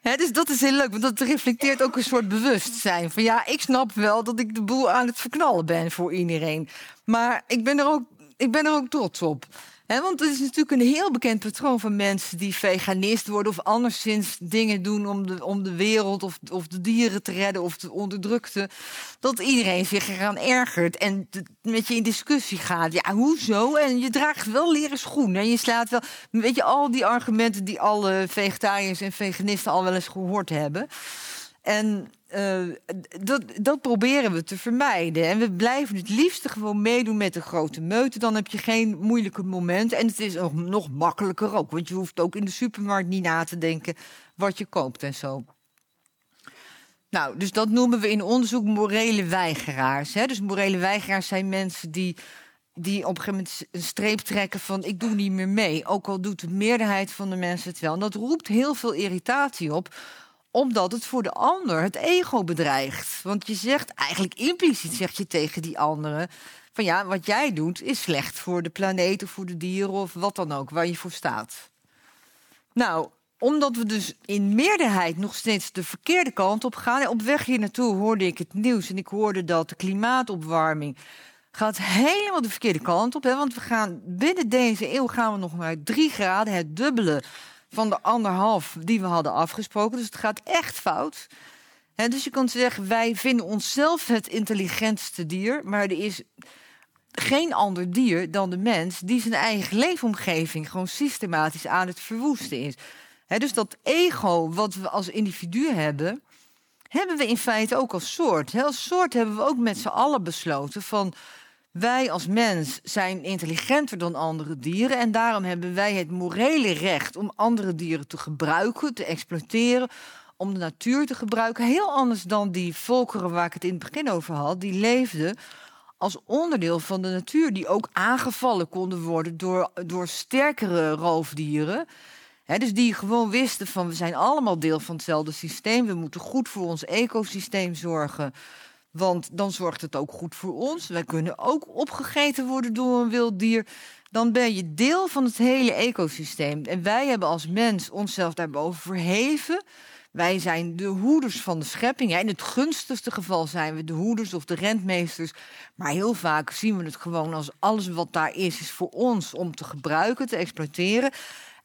Hè, dus dat is heel leuk, want dat reflecteert ook een soort bewustzijn. Van ja, ik snap wel dat ik de boel aan het verknallen ben voor iedereen. Maar ik ben er ook, ik ben er ook trots op. Want het is natuurlijk een heel bekend patroon van mensen die veganist worden of anderszins dingen doen om de, om de wereld of, of de dieren te redden of de onderdrukte. Dat iedereen zich eraan ergert en met je in discussie gaat. Ja, hoezo? En je draagt wel leren schoenen en je slaat wel. Weet je, al die argumenten die alle vegetariërs en veganisten al wel eens gehoord hebben. En dat, dat proberen we te vermijden. En we blijven het liefste gewoon meedoen met de grote meute. Dan heb je geen moeilijke momenten. En het is nog, nog makkelijker ook. Want je hoeft ook in de supermarkt niet na te denken wat je koopt en zo. Nou, dus dat noemen we in onderzoek morele weigeraars. Hè? Dus morele weigeraars zijn mensen die, die op een gegeven moment een streep trekken van ik doe niet meer mee. Ook al doet de meerderheid van de mensen het wel. En dat roept heel veel irritatie op omdat het voor de ander het ego bedreigt. Want je zegt eigenlijk impliciet zeg je tegen die anderen van ja, wat jij doet is slecht voor de planeet of voor de dieren of wat dan ook waar je voor staat. Nou, omdat we dus in meerderheid nog steeds de verkeerde kant op gaan. Op weg hier naartoe hoorde ik het nieuws en ik hoorde dat de klimaatopwarming gaat helemaal de verkeerde kant op. Hè? Want we gaan binnen deze eeuw gaan we nog maar drie graden, het dubbele van de anderhalf die we hadden afgesproken. Dus het gaat echt fout. Dus je kan zeggen, wij vinden onszelf het intelligentste dier, maar er is geen ander dier dan de mens die zijn eigen leefomgeving gewoon systematisch aan het verwoesten is. Dus dat ego wat we als individu hebben, hebben we in feite ook als soort. Als soort hebben we ook met z'n allen besloten van wij als mens zijn intelligenter dan andere dieren en daarom hebben wij het morele recht om andere dieren te gebruiken, te exploiteren, om de natuur te gebruiken. Heel anders dan die volkeren waar ik het in het begin over had, die leefden als onderdeel van de natuur, die ook aangevallen konden worden door, door sterkere roofdieren. Dus die gewoon wisten van we zijn allemaal deel van hetzelfde systeem. We moeten goed voor ons ecosysteem zorgen. Want dan zorgt het ook goed voor ons. Wij kunnen ook opgegeten worden door een wild dier. Dan ben je deel van het hele ecosysteem. En wij hebben als mens onszelf daarboven verheven. Wij zijn de hoeders van de schepping. Ja, in het gunstigste geval zijn we de hoeders of de rentmeesters. Maar heel vaak zien we het gewoon als alles wat daar is, is voor ons om te gebruiken, te exploiteren.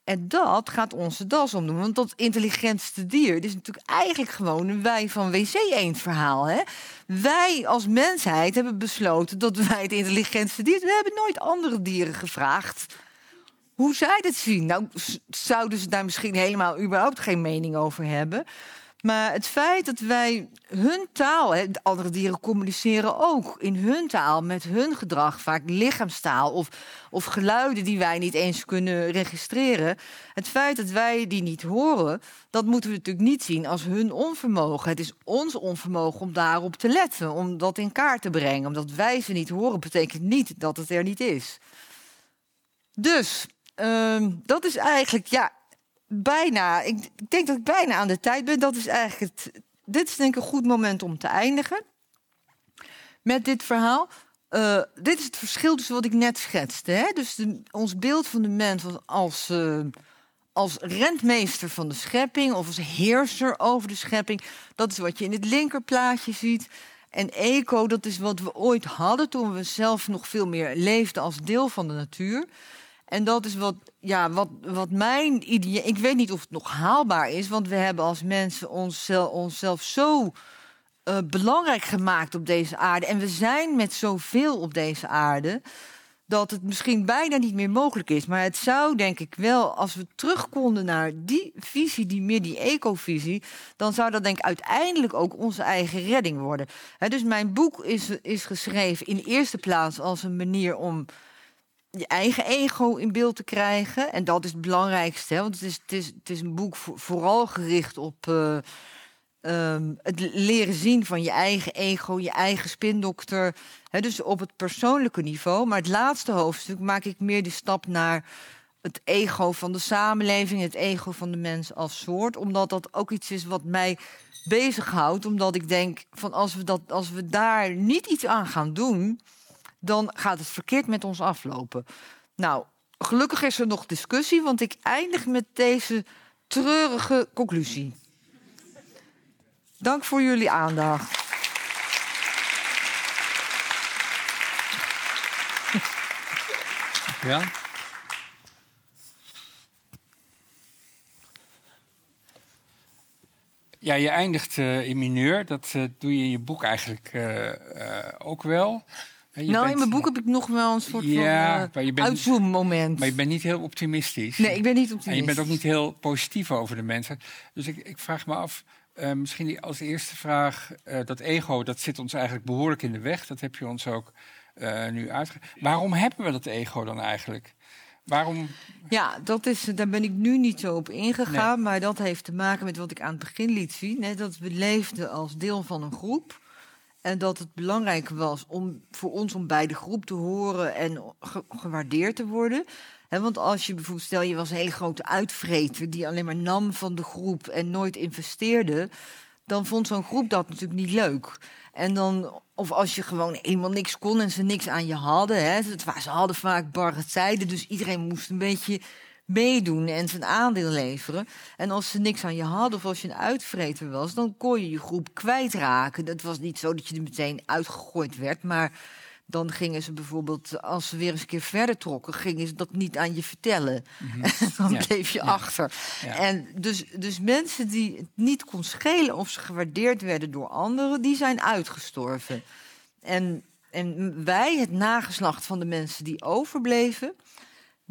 En dat gaat onze das omdoen. Want dat intelligentste dier dit is natuurlijk eigenlijk gewoon een wij van wc-eend verhaal. Hè? Wij als mensheid hebben besloten dat wij het intelligentste dier... We hebben nooit andere dieren gevraagd hoe zij dat zien. Nou, zouden ze daar misschien helemaal überhaupt geen mening over hebben. Maar het feit dat wij hun taal, hè, de andere dieren communiceren ook in hun taal, met hun gedrag, vaak lichaamstaal of, of geluiden die wij niet eens kunnen registreren. Het feit dat wij die niet horen, dat moeten we natuurlijk niet zien als hun onvermogen. Het is ons onvermogen om daarop te letten, om dat in kaart te brengen. Omdat wij ze niet horen, betekent niet dat het er niet is. Dus ehm, dat is eigenlijk, ja, bijna. Ik, denk dat ik bijna aan de tijd ben. Dat is eigenlijk het. Dit is denk ik een goed moment om te eindigen met dit verhaal. Eh, dit is het verschil tussen wat ik net schetste. Hè? Dus ons beeld van de mens als, eh, als rentmeester van de schepping of als heerser over de schepping. Dat is wat je in het linkerplaatje ziet. En eco, dat is wat we ooit hadden toen we zelf nog veel meer leefden als deel van de natuur. En dat is wat, ja, wat, wat mijn idee. Ik weet niet of het nog haalbaar is, want we hebben als mensen onszelf, onszelf zo eh, belangrijk gemaakt op deze aarde. En we zijn met zoveel op deze aarde. Dat het misschien bijna niet meer mogelijk is. Maar het zou denk ik wel, als we terug konden naar die visie, die meer die ecovisie. Dan zou dat denk ik uiteindelijk ook onze eigen redding worden. Dus mijn boek is, is geschreven in eerste plaats als een manier om je eigen ego in beeld te krijgen. En dat is het belangrijkste. Hè? Want het is, het, is, het is een boek voor- vooral gericht op eh, ehm, het leren zien van je eigen ego, je eigen spindokter. Hè? Dus op het persoonlijke niveau. Maar het laatste hoofdstuk maak ik meer de stap naar het ego van de samenleving, het ego van de mens als soort. Omdat dat ook iets is wat mij bezighoudt. Omdat ik denk van als we, dat, als we daar niet iets aan gaan doen, dan gaat het verkeerd met ons aflopen. Nou, gelukkig is er nog discussie, want ik eindig met deze treurige conclusie. Dank voor jullie aandacht. Ja? Ja, je eindigt uh, in mineur. Dat uh, doe je in je boek eigenlijk uh, ook wel. Je nou, bent, in mijn boek heb ik nog wel een soort ja, van uh, uitzoommoment. Maar je bent niet heel optimistisch. Nee, ik ben niet optimistisch. En je bent ook niet heel positief over de mensen. Dus ik, ik vraag me af, uh, misschien als eerste vraag... Uh, dat ego, dat zit ons eigenlijk behoorlijk in de weg. Dat heb je ons ook nu uitgelegd. Waarom hebben we dat ego dan eigenlijk? Waarom? Ja, dat is, daar ben ik nu niet zo op ingegaan. Maar dat heeft te maken met wat ik aan het begin liet zien. Hè, dat we leefden als deel van een groep. En dat het belangrijk was om, voor ons om bij de groep te horen en gewaardeerd te worden. want als je bijvoorbeeld, stel je was een hele grote uitvreter die alleen maar nam van de groep en nooit investeerde, dan vond zo'n groep dat natuurlijk niet leuk. En dan, of als je gewoon helemaal niks kon en ze niks aan je hadden. Hè, ze hadden vaak barre tijden, dus iedereen moest een beetje meedoen en zijn aandeel leveren. En als ze niks aan je hadden of als je een uitvreter was, dan kon je je groep kwijtraken. Dat was niet zo dat je er meteen uitgegooid werd, maar dan gingen ze bijvoorbeeld, als ze weer eens een keer verder trokken, gingen ze dat niet aan je vertellen. Mhm. *laughs* En dan bleef je achter. En dus, dus mensen die het niet kon schelen of ze gewaardeerd werden door anderen, die zijn uitgestorven. En, en wij, het nageslacht van de mensen die overbleven,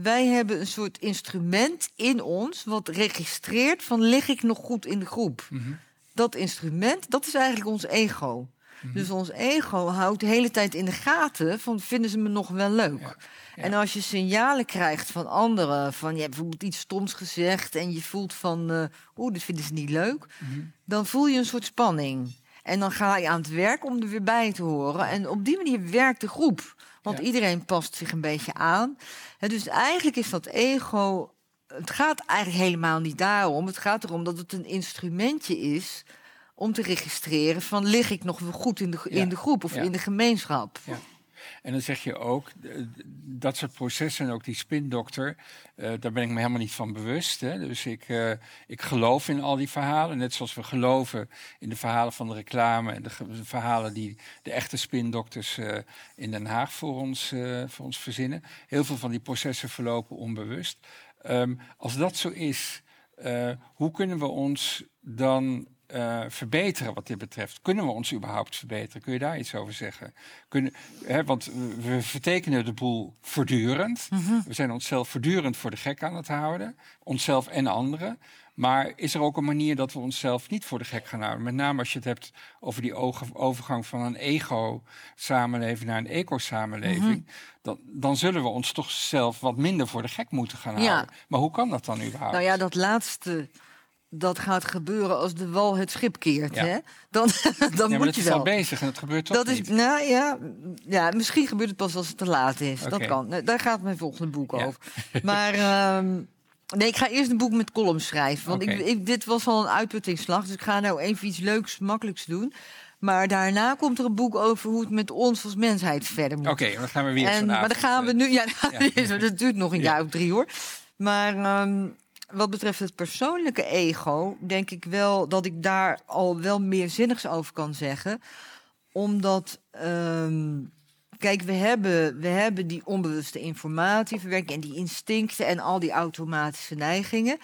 wij hebben een soort instrument in ons wat registreert van lig ik nog goed in de groep. Mhm. Dat instrument, dat is eigenlijk ons ego. Mhm. Dus ons ego houdt de hele tijd in de gaten van vinden ze me nog wel leuk. En als je signalen krijgt van anderen, van je hebt bijvoorbeeld iets stoms gezegd en je voelt van uh, oeh, dit vinden ze niet leuk, mhm. dan voel je een soort spanning. En dan ga je aan het werk om er weer bij te horen. En op die manier werkt de groep. Want iedereen past zich een beetje aan. dus eigenlijk is dat ego. Het gaat eigenlijk helemaal niet daarom. Het gaat erom dat het een instrumentje is om te registreren van lig ik nog wel goed in de, in de groep of in de gemeenschap. En dan zeg je ook, dat soort processen en ook die spindokter, uh, daar ben ik me helemaal niet van bewust. Hè. Dus ik, uh, ik geloof in al die verhalen, net zoals we geloven in de verhalen van de reclame en de, verhalen die de echte spindokters in Den Haag voor ons, voor ons verzinnen. Heel veel van die processen verlopen onbewust. Um, als dat zo is, hoe kunnen we ons dan uh, verbeteren wat dit betreft? Kunnen we ons überhaupt verbeteren? Kun je daar iets over zeggen? Kunnen, hè, want we vertekenen de boel voortdurend. Mhm. We zijn onszelf voortdurend voor de gek aan het houden. Onszelf en anderen. Maar is er ook een manier dat we onszelf niet voor de gek gaan houden? Met name als je het hebt over die overgang van een ego-samenleving naar een eco-samenleving. Mhm. dan, dan, zullen we ons toch zelf wat minder voor de gek moeten gaan houden. Maar hoe kan dat dan überhaupt? Nou ja, dat laatste dat gaat gebeuren als de wal het schip keert. Hè? Dan, *laughs* dan ja, moet je is al bezig en het gebeurt toch dat Is, nou ja, ja, misschien gebeurt het pas als het te laat is. Dat kan. Daar gaat mijn volgende boek over. *laughs* Maar um, nee, ik ga eerst een boek met columns schrijven. Want ik, ik, dit was al een uitputtingsslag. Dus ik ga nou even iets leuks, makkelijks doen. Maar daarna komt er een boek over hoe het met ons als mensheid verder moet. Oké, dan gaan we weer en, Maar dan gaan we nu... Ja, *laughs* dat duurt nog een jaar of drie hoor. Maar... Um, wat betreft het persoonlijke ego, denk ik wel dat ik daar al wel meer zinnigs over kan zeggen. Omdat, um, kijk, we hebben, we hebben die onbewuste informatieverwerking en die instincten en al die automatische neigingen.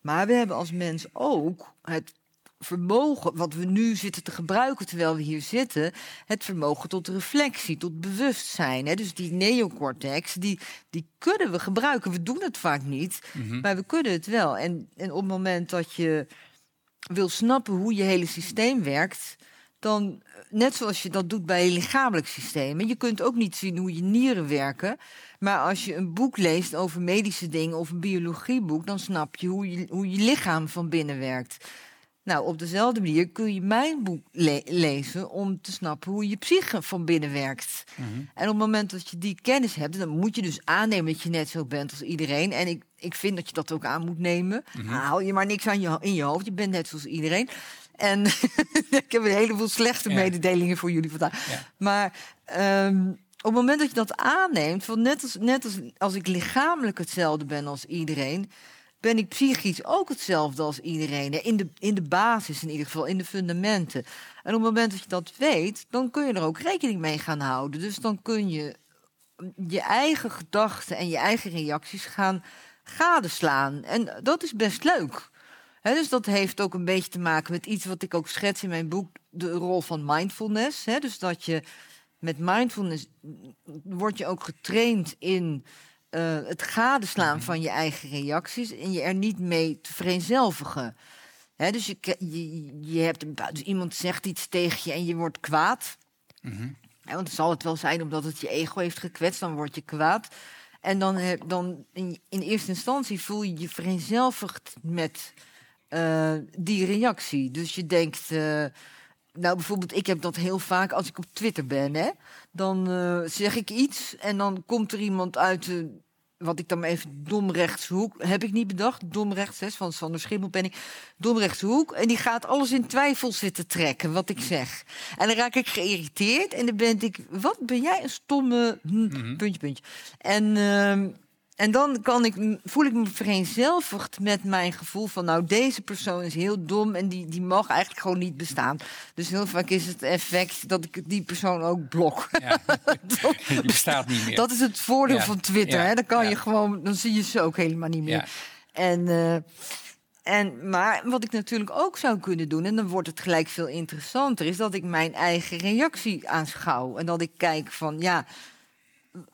Maar we hebben als mens ook het vermogen, wat we nu zitten te gebruiken terwijl we hier zitten, het vermogen tot reflectie, tot bewustzijn. Hè? Dus die neocortex, die, die kunnen we gebruiken. We doen het vaak niet, mhm. maar we kunnen het wel. En, en op het moment dat je wil snappen hoe je hele systeem werkt, dan, net zoals je dat doet bij je lichamelijk systeem. je kunt ook niet zien hoe je nieren werken. Maar als je een boek leest over medische dingen of een biologieboek, dan snap je hoe je, hoe je lichaam van binnen werkt. Nou, op dezelfde manier kun je mijn boek le- lezen om te snappen hoe je psyche van binnen werkt. Mhm. En op het moment dat je die kennis hebt, dan moet je dus aannemen dat je net zo bent als iedereen. En ik, ik vind dat je dat ook aan moet nemen. Haal je maar niks aan je, in je hoofd. Je bent net zoals iedereen. En *laughs* ik heb een heleboel slechte Ja. mededelingen voor jullie vandaag. Ja. Maar ehm, op het moment dat je dat aanneemt, van net, als, net als, als ik lichamelijk hetzelfde ben als iedereen, ben ik psychisch ook hetzelfde als iedereen. In de, in de basis in ieder geval, in de fundamenten. En op het moment dat je dat weet, dan kun je er ook rekening mee gaan houden. Dus dan kun je je eigen gedachten en je eigen reacties gaan gadeslaan. En dat is best leuk. Dus dat heeft ook een beetje te maken met iets wat ik ook schets in mijn boek, de rol van mindfulness. Dus dat je met mindfulness word je ook getraind in eh, het gadeslaan van je eigen reacties en je er niet mee te vereenzelvigen. Hè, dus je, je, je hebt een, dus iemand zegt iets tegen je en je wordt kwaad. Mhm. Ja, want zal het wel zijn omdat het je ego heeft gekwetst, dan word je kwaad. En dan, dan in, in eerste instantie voel je je vereenzelvigd met eh, die reactie. Dus je denkt, eh, nou bijvoorbeeld, ik heb dat heel vaak als ik op Twitter ben, hè, dan eh, zeg ik iets en dan komt er iemand uit de. Wat ik dan even domrechtshoek, heb ik niet bedacht. Domrechts, hè, van Sander Schimmelpenning. Domrechtshoek. En die gaat alles in twijfel zitten trekken, wat ik zeg. En dan raak ik geïrriteerd en dan ben ik... Wat ben jij een stomme... hm, Puntje, puntje. En, ehm, en dan kan ik, voel ik me vereenzelvigd met mijn gevoel van... nou, deze persoon is heel dom en die, die mag eigenlijk gewoon niet bestaan. Dus heel vaak is het effect dat ik die persoon ook blok. Ja. *laughs* Die bestaat niet meer. Dat is het voordeel Ja, van Twitter. ja, Hè? Dan kan je gewoon, dan zie je ze ook helemaal niet meer. En, eh, en, maar wat ik natuurlijk ook zou kunnen doen, en dan wordt het gelijk veel interessanter, is dat ik mijn eigen reactie aanschouw. En dat ik kijk van, ja,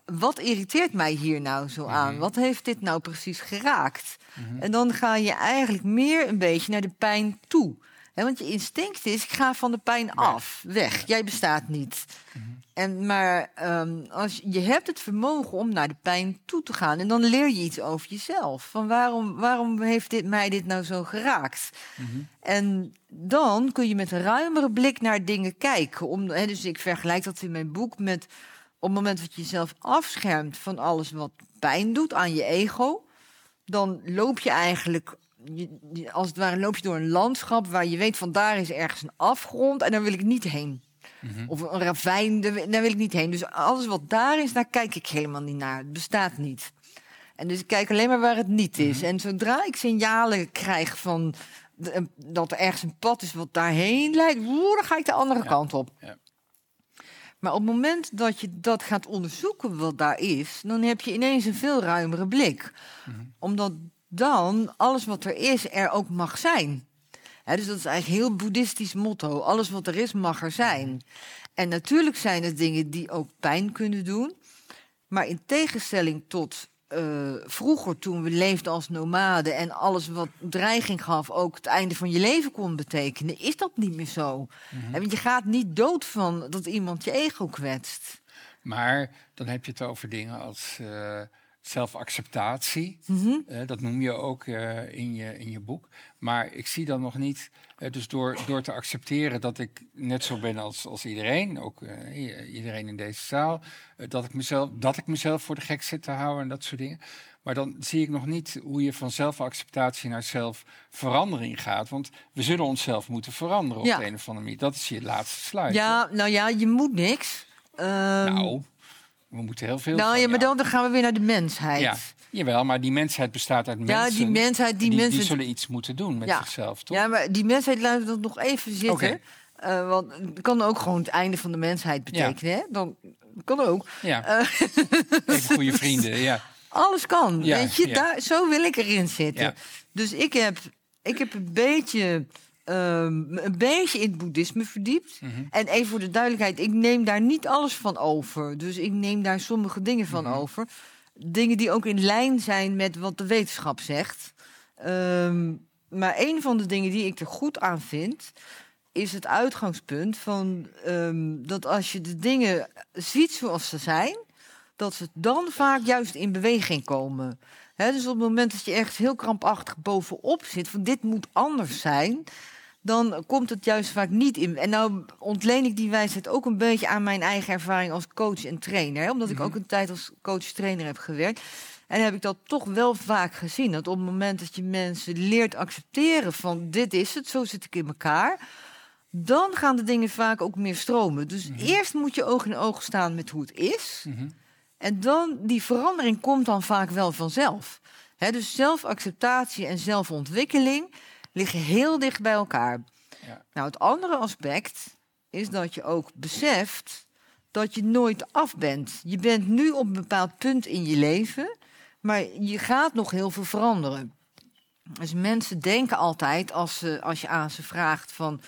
wat irriteert mij hier nou zo aan? Wat heeft dit nou precies geraakt? En dan ga je eigenlijk meer een beetje naar de pijn toe. Want je instinct is, ik ga van de pijn af, weg. Jij bestaat niet. En, maar ehm, als je, hebt het vermogen om naar de pijn toe te gaan. En dan leer je iets over jezelf. Van waarom, waarom heeft dit, mij dit nou zo geraakt? En dan kun je met een ruimere blik naar dingen kijken. Om, dus ik vergelijk dat in mijn boek met... op het moment dat je jezelf afschermt van alles wat pijn doet aan je ego... dan loop je eigenlijk... als het ware loop je door een landschap waar je weet van daar is ergens een afgrond en daar wil ik niet heen. Of een ravijn, daar wil, ik niet heen. Dus alles wat daar is, daar kijk ik helemaal niet naar. Het bestaat niet. En dus ik kijk alleen maar waar het niet is. En zodra ik signalen krijg van dat er ergens een pad is wat daarheen leidt, woe, dan ga ik de andere kant op. Ja. Maar op het moment dat je dat gaat onderzoeken wat daar is, dan heb je ineens een veel ruimere blik. Omdat dan alles wat er is er ook mag zijn. Dus dat is eigenlijk een heel boeddhistisch motto. Alles wat er is, mag er zijn. En natuurlijk zijn er dingen die ook pijn kunnen doen. Maar in tegenstelling tot eh, vroeger, toen we leefden als nomaden... en alles wat dreiging gaf ook het einde van je leven kon betekenen... is dat niet meer zo. Want je gaat niet dood van dat iemand je ego kwetst. Maar dan heb je het over dingen als eh, zelfacceptatie. Mhm. Eh, dat noem je ook in, je, in je boek. Maar ik zie dan nog niet, eh, dus door, door te accepteren dat ik net zo ben als, als iedereen, ook eh, iedereen in deze zaal, eh, dat, ik mezelf, dat ik mezelf voor de gek zit te houden en dat soort dingen. Maar dan zie ik nog niet hoe je van zelfacceptatie naar zelfverandering gaat. Want we zullen onszelf moeten veranderen op Ja. de een of andere manier. Dat is je laatste sluit. Ja, nou ja, je moet niks. Ehm, Nou, we moeten heel veel. nou van ja, maar dan, dan gaan we weer naar de mensheid. Ja, jawel, maar die mensheid bestaat uit Ja, mensen. die mensheid, die die, mensen... die zullen iets moeten doen met Ja. zichzelf, toch? Ja, maar die mensheid laat dat nog even zitten. Eh, want het kan ook gewoon het einde van de mensheid betekenen. Hè? Dan kan ook. Ja, Eh, even goede *laughs* vrienden, ja. alles kan. Ja, weet je, ja. daar, zo wil ik erin zitten. Ja. Dus ik heb, ik heb een beetje. Ehm, een beetje in het boeddhisme verdiept. Mhm. En even voor de duidelijkheid, ik neem daar niet alles van over. Dus ik neem daar sommige dingen van Mhm. over. Dingen die ook in lijn zijn met wat de wetenschap zegt. Ehm, maar een van de dingen die ik er goed aan vind, is het uitgangspunt van ehm, dat als je de dingen ziet zoals ze zijn, dat ze dan vaak juist in beweging komen. Dus op het moment dat je ergens heel krampachtig bovenop zit, van dit moet anders zijn, dan komt het juist vaak niet in. En nou ontleen ik die wijsheid ook een beetje aan mijn eigen ervaring als coach en trainer. Hè? Omdat ik Mhm. ook een tijd als coach-trainer heb gewerkt. En heb ik dat toch wel vaak gezien. Dat op het moment dat je mensen leert accepteren van dit is het, zo zit ik in elkaar. Dan gaan de dingen vaak ook meer stromen. Dus Mhm. eerst moet je oog in oog staan met hoe het is. Mhm. En dan, die verandering komt dan vaak wel vanzelf. Dus zelfacceptatie en zelfontwikkeling liggen heel dicht bij elkaar. Ja. Nou, het andere aspect is dat je ook beseft dat je nooit af bent. Je bent nu op een bepaald punt in je leven, maar je gaat nog heel veel veranderen. Dus mensen denken altijd, als, ze, als je aan ze vraagt van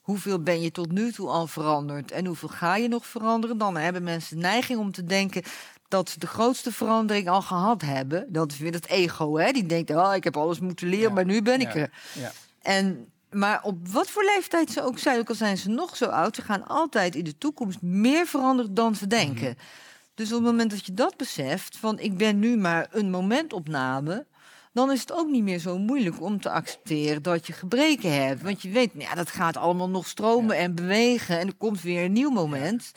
hoeveel ben je tot nu toe al veranderd en hoeveel ga je nog veranderen, dan hebben mensen de neiging om te denken dat ze de grootste verandering al gehad hebben. Dat is weer het ego, hè? Die denkt, oh, ik heb alles moeten leren, Ja. maar nu ben ik er. Ja. En, maar op wat voor leeftijd ze ook zijn, ook al zijn ze nog zo oud, ze gaan altijd in de toekomst meer veranderen dan ze denken. Mhm. Dus op het moment dat je dat beseft, van ik ben nu maar een momentopname, dan is het ook niet meer zo moeilijk om te accepteren dat je gebreken hebt. Want je weet, ja, dat gaat allemaal nog stromen en bewegen en er komt weer een nieuw moment.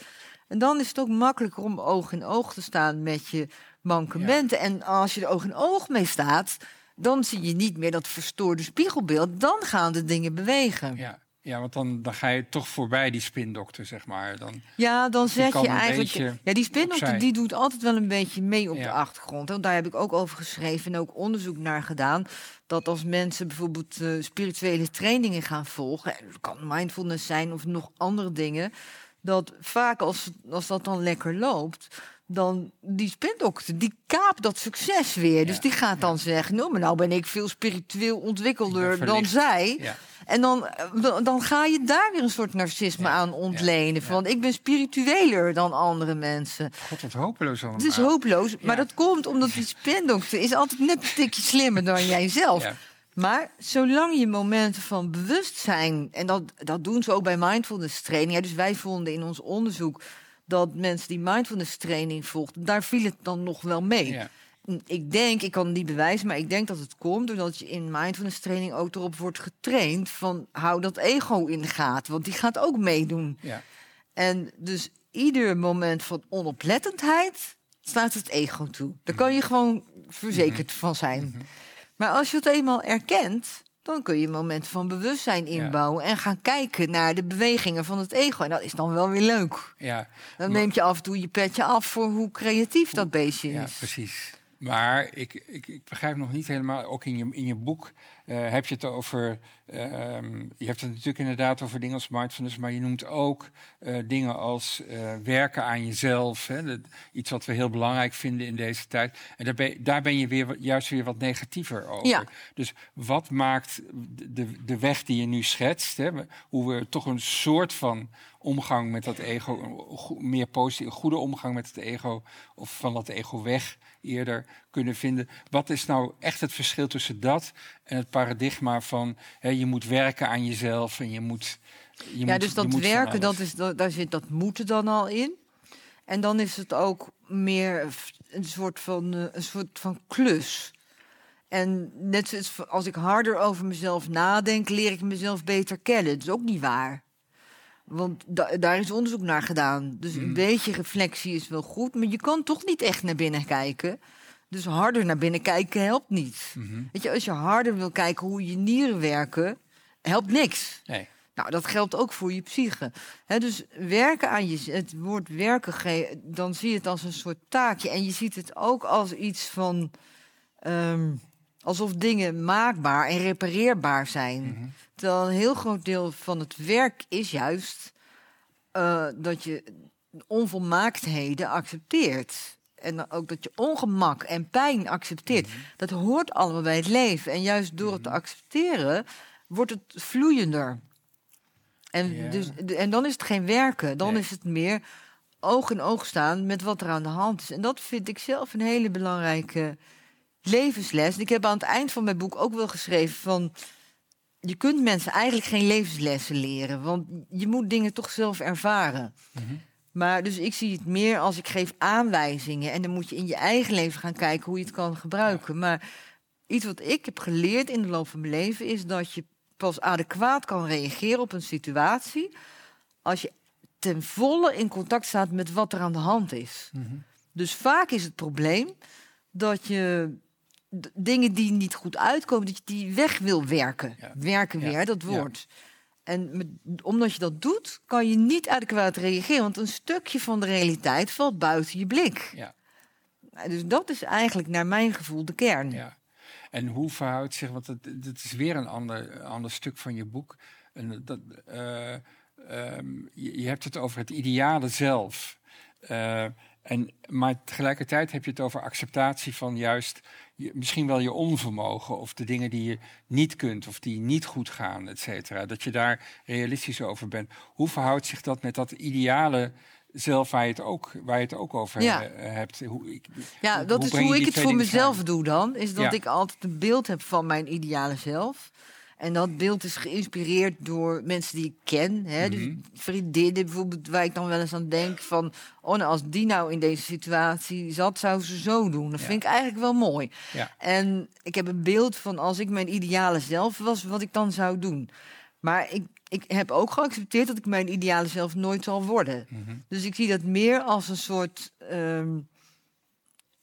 En dan is het ook makkelijker om oog in oog te staan met je mankementen. En als je er oog in oog mee staat, dan zie je niet meer dat verstoorde spiegelbeeld. Dan gaan de dingen bewegen. Ja. Ja, want dan, dan ga je toch voorbij die spindokter, zeg maar. Dan, Ja, dan zet kan je eigenlijk. Ja, die spindokter opzij. die doet altijd wel een beetje mee op Ja. de achtergrond. Want daar heb ik ook over geschreven en ook onderzoek naar gedaan. Dat als mensen bijvoorbeeld eh, spirituele trainingen gaan volgen, en het kan mindfulness zijn of nog andere dingen, dat vaak als, als dat dan lekker loopt. Dan die spindokter, die kaapt dat succes weer. Dus die gaat dan zeggen: Nou, maar nou ben ik veel spiritueel ontwikkelder dan zij. ja. En dan, dan- ga je daar weer een soort narcisme aan ontlenen. Van ik ben spiritueler dan andere mensen. God, wat hopeloos allemaal. Het is hopeloos. Maar dat komt omdat die spindokter is altijd net een stukje slimmer dan jijzelf. Maar zolang je momenten van bewustzijn, en dat, dat doen ze ook bij mindfulness training. Dus wij vonden in ons onderzoek dat mensen die mindfulness training volgden, daar viel het dan nog wel mee. Ja. Ik denk, ik kan het niet bewijzen, maar ik denk dat het komt doordat je in mindfulness training ook erop wordt getraind van hou dat ego in de gaten, want die gaat ook meedoen. Ja. En dus ieder moment van onoplettendheid staat het ego toe. Daar kan je gewoon verzekerd van zijn. Maar als je het eenmaal erkent, dan kun je momenten van bewustzijn inbouwen en gaan kijken naar de bewegingen van het ego. En dat is dan wel weer leuk. Ja. Dan neemt je af en toe je petje af voor hoe creatief dat beestje Ja, is. precies. Maar ik, ik, ik begrijp nog niet helemaal, ook in je, in je boek eh, heb je het over, ehm, je hebt het natuurlijk inderdaad over dingen als mindfulness, maar je noemt ook eh, dingen als eh, werken aan jezelf. Hè, dat, iets wat we heel belangrijk vinden in deze tijd. En daar ben, daar ben je weer, juist weer wat negatiever over. Ja. Dus wat maakt de, de, weg die je nu schetst, hè, hoe we toch een soort van omgang met dat ego, een meer positief, een goede omgang met het ego, of van dat ego weg eerder kunnen vinden. Wat is nou echt het verschil tussen dat en het paradigma van hè, je moet werken aan jezelf en je moet. Je Ja, moet, dus dat werken, dat is, dat, daar zit dat moeten dan al in. En dan is het ook meer een soort van, eh, een soort van klus. En net zoals als ik harder over mezelf nadenk, leer ik mezelf beter kennen. Dat is ook niet waar. Want da- daar is onderzoek naar gedaan. Dus een Mhm. beetje reflectie is wel goed, maar je kan toch niet echt naar binnen kijken. Dus harder naar binnen kijken helpt niet. Mhm. Weet je, als je harder wil kijken hoe je nieren werken, helpt niks. Nee. Nou, dat geldt ook voor je psyche. Dus werken aan je, het woord werken, dan zie je het als een soort taakje. En je ziet het ook als iets van. ehm, alsof dingen maakbaar en repareerbaar zijn. Mhm. Terwijl een heel groot deel van het werk is juist eh, dat je onvolmaaktheden accepteert. En ook dat je ongemak en pijn accepteert. Mhm. Dat hoort allemaal bij het leven. En juist door het te accepteren wordt het vloeiender. En, dus, en dan is het geen werken. Dan Nee. is het meer oog in oog staan met wat er aan de hand is. En dat vind ik zelf een hele belangrijke levensles. En ik heb aan het eind van mijn boek ook wel geschreven van... je kunt mensen eigenlijk geen levenslessen leren. Want je moet dingen toch zelf ervaren. Mhm. Maar dus ik zie het meer als ik geef aanwijzingen. En dan moet je in je eigen leven gaan kijken hoe je het kan gebruiken. Maar iets wat ik heb geleerd in de loop van mijn leven is dat je pas adequaat kan reageren op een situatie als je ten volle in contact staat met wat er aan de hand is. Mhm. Dus vaak is het probleem dat je dingen die niet goed uitkomen, dat je die weg wil werken. Ja. Werken Ja. weer, dat Ja. woord. En met- omdat je dat doet, kan je niet adequaat reageren. Want een stukje van de realiteit valt buiten je blik. Ja. Nou, Dus dat is eigenlijk naar mijn gevoel de kern. Ja. En hoe verhoudt zich, want het, het is weer een ander, ander stuk van je boek. En dat, eh, ehm, je, je hebt het over het ideale zelf. Eh, en, maar tegelijkertijd heb je het over acceptatie van juist je, misschien wel je onvermogen of de dingen die je niet kunt of die niet goed gaan, et cetera. Dat je daar realistisch over bent. Hoe verhoudt zich dat met dat ideale zelf waar je het ook, waar je het ook over Ja. hebt? Hoe, ik, Ja, hoe- dat hoe is hoe ik het voor mezelf doe dan. Is dat Ja. ik altijd een beeld heb van mijn ideale zelf. En dat beeld is geïnspireerd door mensen die ik ken. Hè? Dus Mhm. vriendinnen bijvoorbeeld, waar ik dan wel eens aan denk van... oh, nou, als die nou in deze situatie zat, zou ze zo doen. Dat Ja. vind ik eigenlijk wel mooi. Ja. En ik heb een beeld van als ik mijn ideale zelf was, wat ik dan zou doen. Maar ik, ik heb ook geaccepteerd dat ik mijn ideale zelf nooit zal worden. Mhm. Dus ik zie dat meer als een soort ehm,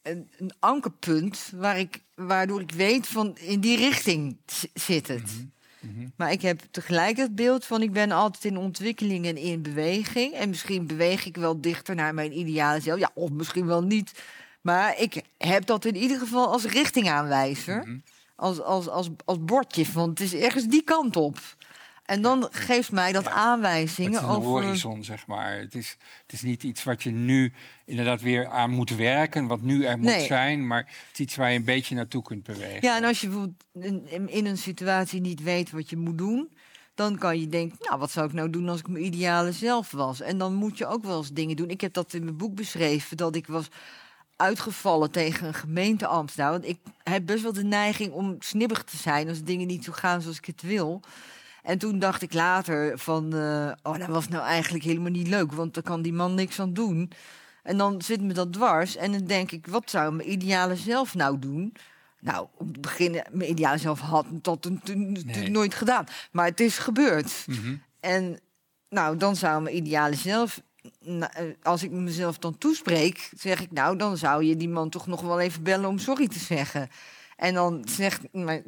een, een ankerpunt waar ik, waardoor ik weet van in die richting zit het. Mhm. Maar ik heb tegelijk het beeld van ik ben altijd in ontwikkeling en in beweging. En misschien beweeg ik wel dichter naar mijn ideale zelf. Ja, of misschien wel niet. Maar ik heb dat in ieder geval als richtingaanwijzer. Mhm. Als, als, als, als bordje, want het is ergens die kant op. En dan geeft mij dat Ja. Het aanwijzingen is een over... horizon, zeg maar. Het is, het is niet iets wat je nu inderdaad weer aan moet werken, wat nu er moet Nee. zijn, maar het is iets waar je een beetje naartoe kunt bewegen. Ja, en als je in een situatie niet weet wat je moet doen, dan kan je denken, nou, wat zou ik nou doen als ik mijn ideale zelf was? En dan moet je ook wel eens dingen doen. Ik heb dat in mijn boek beschreven, dat ik was uitgevallen tegen een gemeenteambtenaar. Want ik heb best wel de neiging om snibbig te zijn als dingen niet zo gaan zoals ik het wil. En toen dacht ik later van, eh, oh, dat was nou eigenlijk helemaal niet leuk, want daar kan die man niks aan doen. En dan zit me dat dwars en dan denk ik, wat zou mijn ideale zelf nou doen? Nou, om te beginnen, mijn ideale zelf had dat natuurlijk Nee. nooit gedaan. Maar het is gebeurd. Mhm. En nou, dan zou mijn ideale zelf, nou, eh, als ik mezelf dan toespreek, zeg ik nou, dan zou je die man toch nog wel even bellen om sorry te zeggen. En dan zegt mijn,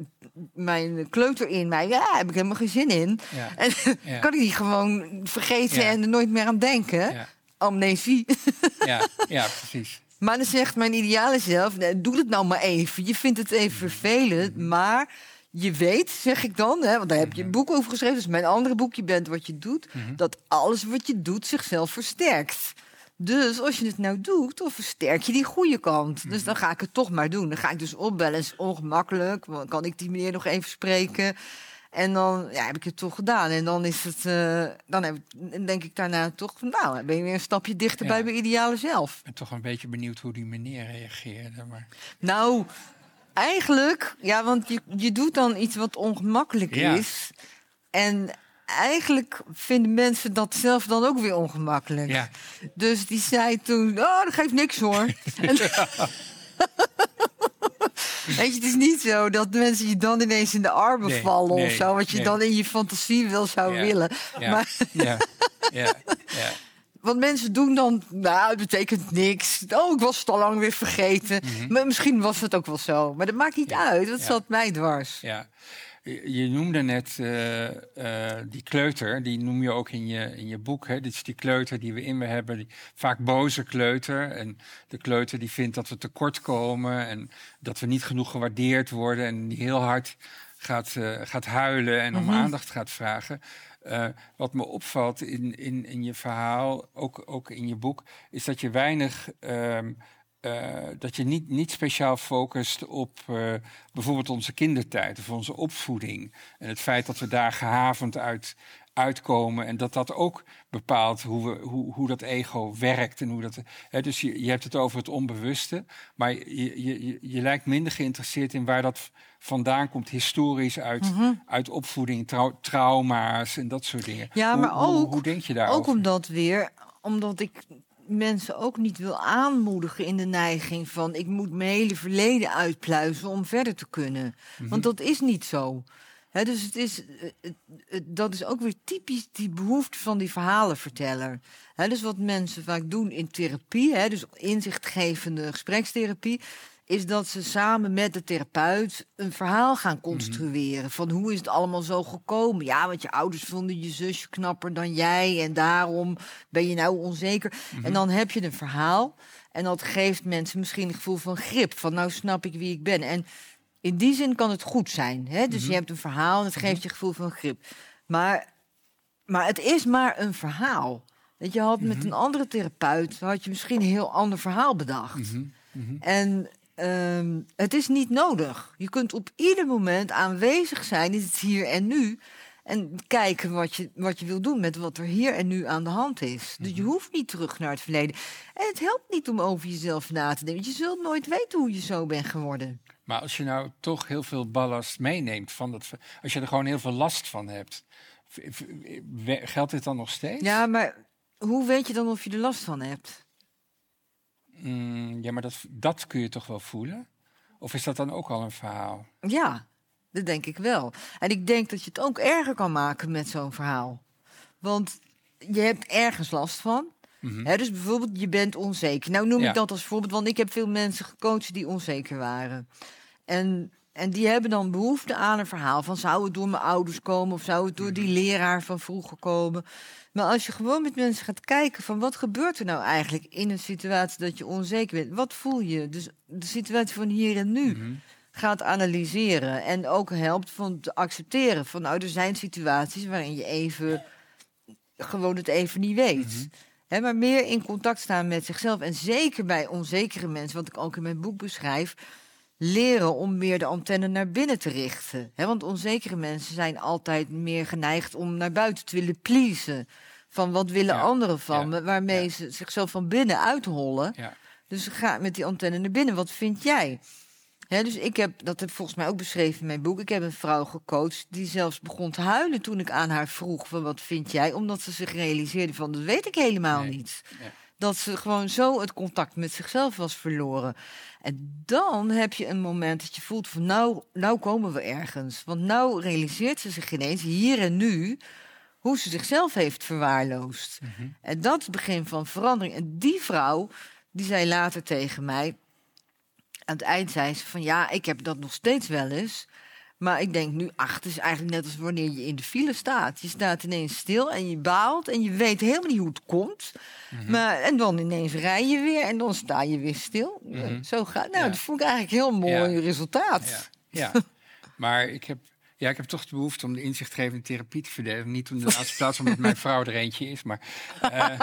mijn kleuter in mij, ja, heb ik helemaal geen zin in. Ja. En Ja. *laughs* kan ik die gewoon vergeten Ja. en er nooit meer aan denken. Amnesie. Ja, *laughs* ja, precies. Maar dan zegt mijn ideale zelf, doe het nou maar even. Je vindt het even vervelend, maar je weet, zeg ik dan, hè, want daar heb je een boek over geschreven, dus mijn andere boek, Je bent wat je doet, dat alles wat je doet zichzelf versterkt. Dus als je het nou doet, dan versterk je die goede kant. Dus dan ga ik het toch maar doen. Dan ga ik dus opbellen, is ongemakkelijk. Kan ik die meneer nog even spreken? En dan ja, heb ik het toch gedaan. En dan is het, eh, dan heb ik, dan denk ik daarna toch van, nou, ben je weer een stapje dichter Ja. bij mijn ideale zelf. Ik ben toch een beetje benieuwd hoe die meneer reageerde. Maar... Nou, eigenlijk, ja, want je, je doet dan iets wat ongemakkelijk Ja. is. En eigenlijk vinden mensen dat zelf dan ook weer ongemakkelijk. Ja. Dus die zei toen, oh, dat geeft niks hoor. *laughs* En- *laughs* Weet je, het is niet zo dat mensen je dan ineens in de armen Nee, vallen of zo. Wat je nee. dan in je fantasie wel zou Ja, willen. Ja, Maar, ja, ja, ja. *laughs* want mensen doen dan, nou, het betekent niks. Oh, ik was het al lang weer vergeten. Maar misschien was het ook wel zo. Maar dat maakt niet Mhm. Uit, dat zat mij dwars. Ja. Je noemde net eh, eh, die kleuter, die noem je ook in je, in je boek. Hè? Dit is die kleuter die we in me hebben, die vaak boze kleuter. En de kleuter die vindt dat we tekort komen en dat we niet genoeg gewaardeerd worden. En die heel hard gaat, eh, gaat huilen en om aandacht gaat vragen. Wat me opvalt in, in, in je verhaal, ook, ook in je boek, is dat je weinig. ehm, eh, dat je niet, niet speciaal focust op eh, bijvoorbeeld onze kindertijd of onze opvoeding. En het feit dat we daar gehavend uit uitkomen en dat dat ook bepaalt hoe, we, hoe, hoe dat ego werkt. En hoe dat, hè, dus je, je hebt het over het onbewuste, maar je, je, je, lijkt minder geïnteresseerd in waar dat vandaan komt, historisch uit, Mhm. uit opvoeding, trau- trauma's en dat soort dingen. Ja, maar hoe, ook- hoe denk je daarover? Ook omdat weer, omdat ik mensen ook niet wil aanmoedigen in de neiging van ik moet mijn hele verleden uitpluizen om verder te kunnen. Mhm. Want dat is niet zo. Dus het is, eh, het- het- dat is ook weer typisch die behoefte van die verhalenverteller. Hè, dus wat mensen vaak doen in therapie, dus inzichtgevende gesprekstherapie, is dat ze samen met de therapeut een verhaal gaan construeren. Van hoe is het allemaal zo gekomen? Ja, want je ouders vonden je zusje knapper dan jij en daarom ben je nou onzeker. En dan heb je een verhaal en dat geeft mensen misschien een gevoel van grip. Van nou snap ik wie ik ben. En in die zin kan het goed zijn. Hè? Dus je hebt een verhaal en het geeft je gevoel van grip. Maar, maar het is maar een verhaal. Dat je had met een andere therapeut had je misschien een heel ander verhaal bedacht. En ehm, het is niet nodig. Je kunt op ieder moment aanwezig zijn in het hier en nu. En kijken wat je, wat je wil doen met wat er hier en nu aan de hand is. Dus je hoeft niet terug naar het verleden. En het helpt niet om over jezelf na te denken. Je zult nooit weten hoe je zo bent geworden. Maar als je nou toch heel veel ballast meeneemt van dat, als je er gewoon heel veel last van hebt, geldt dit dan nog steeds? Ja, maar hoe weet je dan of je er last van hebt? Mm, ja, maar dat, dat kun je toch wel voelen? Of is dat dan ook al een verhaal? Ja, dat denk ik wel. En ik denk dat je het ook erger kan maken met zo'n verhaal. Want je hebt ergens last van. Hè, dus bijvoorbeeld, je bent onzeker. Nou noem Ja. ik dat als voorbeeld, want ik heb veel mensen gecoacht die onzeker waren. En, en die hebben dan behoefte aan een verhaal van... zou het door mijn ouders komen of zou het door die leraar van vroeger komen? Maar als je gewoon met mensen gaat kijken van... wat gebeurt er nou eigenlijk in een situatie dat je onzeker bent? Wat voel je? Dus de situatie van hier en nu gaat analyseren. En ook helpt van te accepteren van... nou, er zijn situaties waarin je even gewoon het even niet weet. Hè, maar meer in contact staan met zichzelf. En zeker bij onzekere mensen, wat ik ook in mijn boek beschrijf, leren om meer de antenne naar binnen te richten. Hè, want onzekere mensen zijn altijd meer geneigd om naar buiten te willen pleasen. Van wat willen Ja, anderen van ja, me, waarmee ja. ze zichzelf van binnen uithollen. Ja. Dus ga met die antenne naar binnen. Wat vind jij? Dus ik heb, dat heb volgens mij ook beschreven in mijn boek. Ik heb een vrouw gecoacht die zelfs begon te huilen toen ik aan haar vroeg van wat vind jij? Omdat ze zich realiseerde van dat weet ik helemaal Nee. niet. Dat ze gewoon zo het contact met zichzelf was verloren. En dan heb je een moment dat je voelt van nou, nou komen we ergens. Want nou realiseert ze zich ineens hier en nu hoe ze zichzelf heeft verwaarloosd. En dat is het begin van verandering. En die vrouw, die zei later tegen mij... aan het eind zei ze van ja, ik heb dat nog steeds wel eens... Maar ik denk nu, ach, het is eigenlijk net als wanneer je in de file staat. Je staat ineens stil en je baalt en je weet helemaal niet hoe het komt. maar, en dan ineens rij je weer en dan sta je weer stil. Mhm. Zo gaat Nou, Ja. dat vond ik eigenlijk een heel mooi Ja. resultaat. Ja, ja. *laughs* maar ik heb, ja, ik heb toch de behoefte om de inzichtgevende therapie te verdedigen. Niet om de laatste *laughs* plaats, omdat mijn vrouw er eentje is. Maar, eh,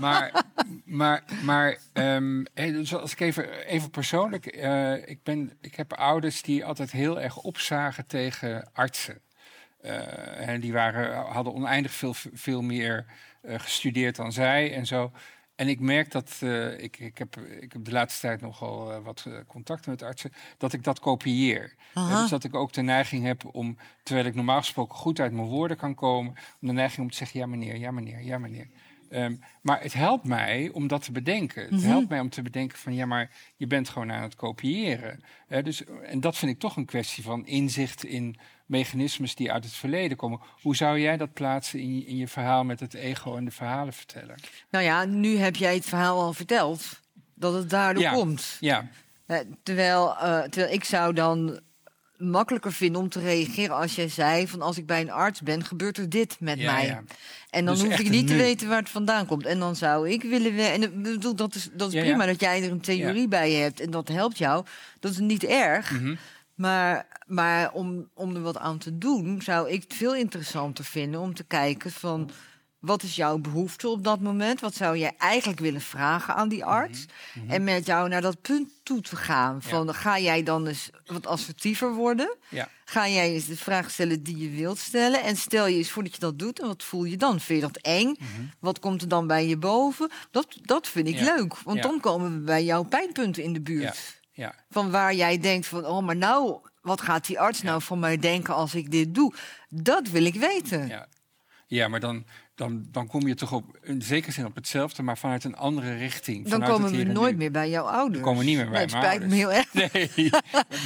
maar, maar, maar ehm, hey, dus als ik even, even persoonlijk... eh, ik, ben, ik heb ouders die altijd heel erg opzagen tegen artsen. Eh, en die waren, hadden oneindig veel, veel meer gestudeerd dan zij en zo. En ik merk dat, eh, ik, ik, heb, ik heb de laatste tijd nogal eh, wat eh, contacten met artsen, dat ik dat kopieer. Dus dat ik ook de neiging heb om, terwijl ik normaal gesproken goed uit mijn woorden kan komen, om de neiging om te zeggen, ja meneer, ja meneer, ja meneer. Ehm, maar het helpt mij om dat te bedenken. Het helpt mij om te bedenken van ja, maar je bent gewoon aan het kopiëren. Dus, en dat vind ik toch een kwestie van inzicht in mechanismes die uit het verleden komen. Hoe zou jij dat plaatsen in je, in je verhaal met het ego en de verhalen vertellen? Nou ja, nu heb jij het verhaal al verteld. Dat het daardoor Ja. komt. Ja, Eh, terwijl, eh, terwijl ik zou dan makkelijker vinden om te reageren als jij zei... van als ik bij een arts ben, gebeurt er dit met Ja, mij. ja. En dan Dus hoef ik niet te weten waar het vandaan komt. En dan zou ik willen... we- En ik bedoel, dat is, dat is Ja, prima dat jij er een theorie bij hebt... en dat helpt jou. Dat is niet erg. Mhm. Maar, maar om, om er wat aan te doen, zou ik het veel interessanter vinden om te kijken van wat is jouw behoefte op dat moment? Wat zou jij eigenlijk willen vragen aan die arts? Mhm. En met jou naar dat punt toe te gaan. Van ga jij dan eens wat assertiever worden? ja. Ga jij eens de vraag stellen die je wilt stellen? En stel je eens voor dat je dat doet. En wat voel je dan? Vind je dat eng? Wat komt er dan bij je boven? Dat, dat vind ik Mhm. Ja. leuk. Want dan komen we bij jouw pijnpunten in de buurt. Ja. Van waar jij denkt van, oh, maar nou, wat gaat die arts nou van mij denken als ik dit doe? Dat wil ik weten. Ja, ja maar dan, dan, dan kom je toch op, in zekere zin op hetzelfde, maar vanuit een andere richting. Dan komen we nooit meer bij jouw ouders. komen we niet meer bij Nee, mijn spijt me heel erg. *laughs* Nee,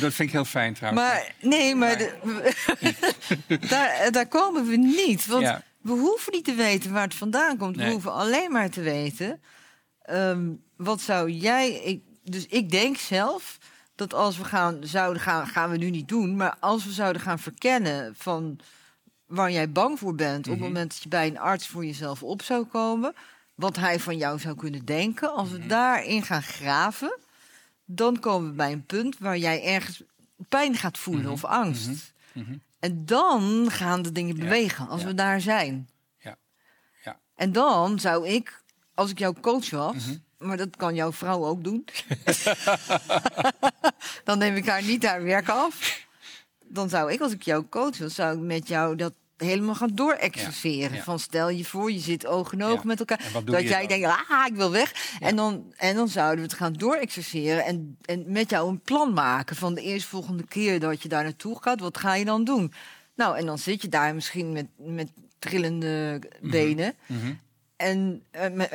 dat vind ik heel fijn trouwens. Maar nee, maar de- *laughs* daar, daar komen we niet. Want Ja. we hoeven niet te weten waar het vandaan komt. We hoeven alleen maar te weten. ehm, wat zou jij. Ik, dus ik denk zelf dat als we gaan, zouden gaan, gaan we nu niet doen. Maar als we zouden gaan verkennen van waar jij bang voor bent. op Mhm. het moment dat je bij een arts voor jezelf op zou komen. wat hij van jou zou kunnen denken. Als we Mhm. daarin gaan graven. dan komen we bij een punt waar jij ergens pijn gaat voelen Mhm. of angst. Mhm. En dan gaan de dingen bewegen als ja. we daar zijn. Ja, ja. En dan zou ik, als ik jouw coach was, Mhm. Maar dat kan jouw vrouw ook doen, *laughs* *laughs* dan neem ik haar niet haar werk af. Dan zou ik, als ik jouw coach was, zou ik met jou dat helemaal gaan doorexerceren. Ja, ja. Van stel je voor, je zit oog in oog Ja. met elkaar. Dat jij denkt, ah, ik wil weg. En, dan, en dan zouden we het gaan doorexerceren. En, en met jou een plan maken van de eerstvolgende keer dat je daar naartoe gaat. Wat ga je dan doen? Nou, en dan zit je daar misschien met, met trillende benen. Mhm. En eh, me- en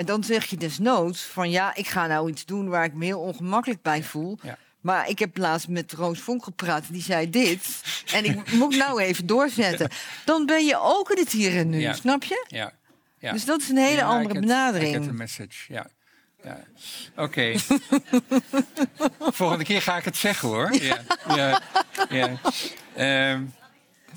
dan zeg je desnoods van ja, ik ga nou iets doen waar ik me heel ongemakkelijk bij voel. Ja. Maar ik heb laatst met Roos Vonk gepraat, die zei dit. *laughs* en ik moet nou even doorzetten. Dan ben je ook in het hier en nu, Ja. snap je? Ja. ja. Dus dat is een hele Ja, andere get- benadering. get the message, ja. ja. Oké. *laughs* Volgende keer ga ik het zeggen hoor. Ja. Ja. ja. Ehm,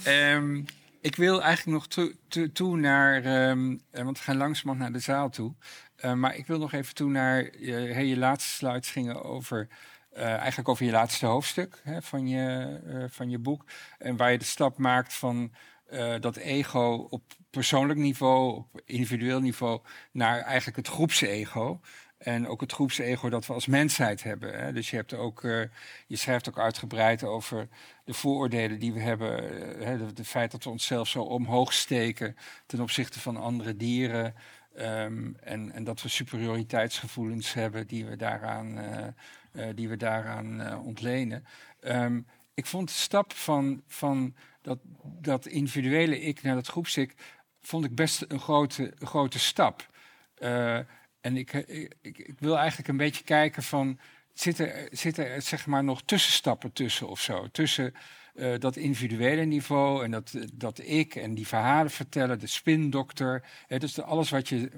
ehm, ik wil eigenlijk nog toe, naar, ehm, eh, want we gaan langzamerhand naar de zaal toe. Eh, maar ik wil nog even toe naar, je, laatste slides gingen over, eh, eigenlijk over je laatste hoofdstuk hè, van, je, van je boek. En waar je de stap maakt van eh, dat ego op persoonlijk niveau, op individueel niveau, naar eigenlijk het groepsego. En ook het groepsego dat we als mensheid hebben. Hè. Dus je, hebt ook, eh, je schrijft ook uitgebreid over de vooroordelen die we hebben. eh, Het feit dat we onszelf zo omhoog steken ten opzichte van andere dieren. ehm, en, en dat we superioriteitsgevoelens hebben die we daaraan, eh, eh, die we daaraan eh, ontlenen. Ehm, ik vond de stap van, van dat, dat individuele ik naar dat groepsik... vond ik best een grote, grote stap. Eh, en ik, ik, ik, wil eigenlijk een beetje kijken van... zitten er, zitten er zeg maar nog tussenstappen tussen of zo? Tussen eh, dat individuele niveau en dat, dat ik en die verhalen vertellen, de spindokter. Dus alles wat je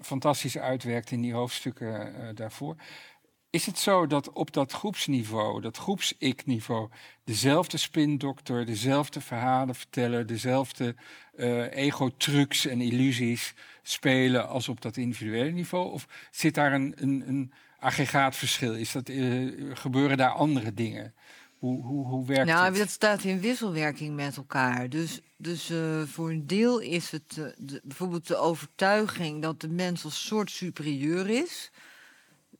fantastisch uitwerkt in die hoofdstukken eh, daarvoor. Is het zo dat op dat groepsniveau, dat groeps-ik-niveau, dezelfde spindokter, dezelfde verhalen vertellen, dezelfde eh, ego-trucs en illusies spelen als op dat individuele niveau? Of zit daar een, een, een aggregaatverschil? Is dat, eh, gebeuren daar andere dingen? Hoe, hoe, hoe werkt Nou, het? dat staat in wisselwerking met elkaar. Dus, dus eh, voor een deel is het de, bijvoorbeeld de overtuiging dat de mens als soort superieur is.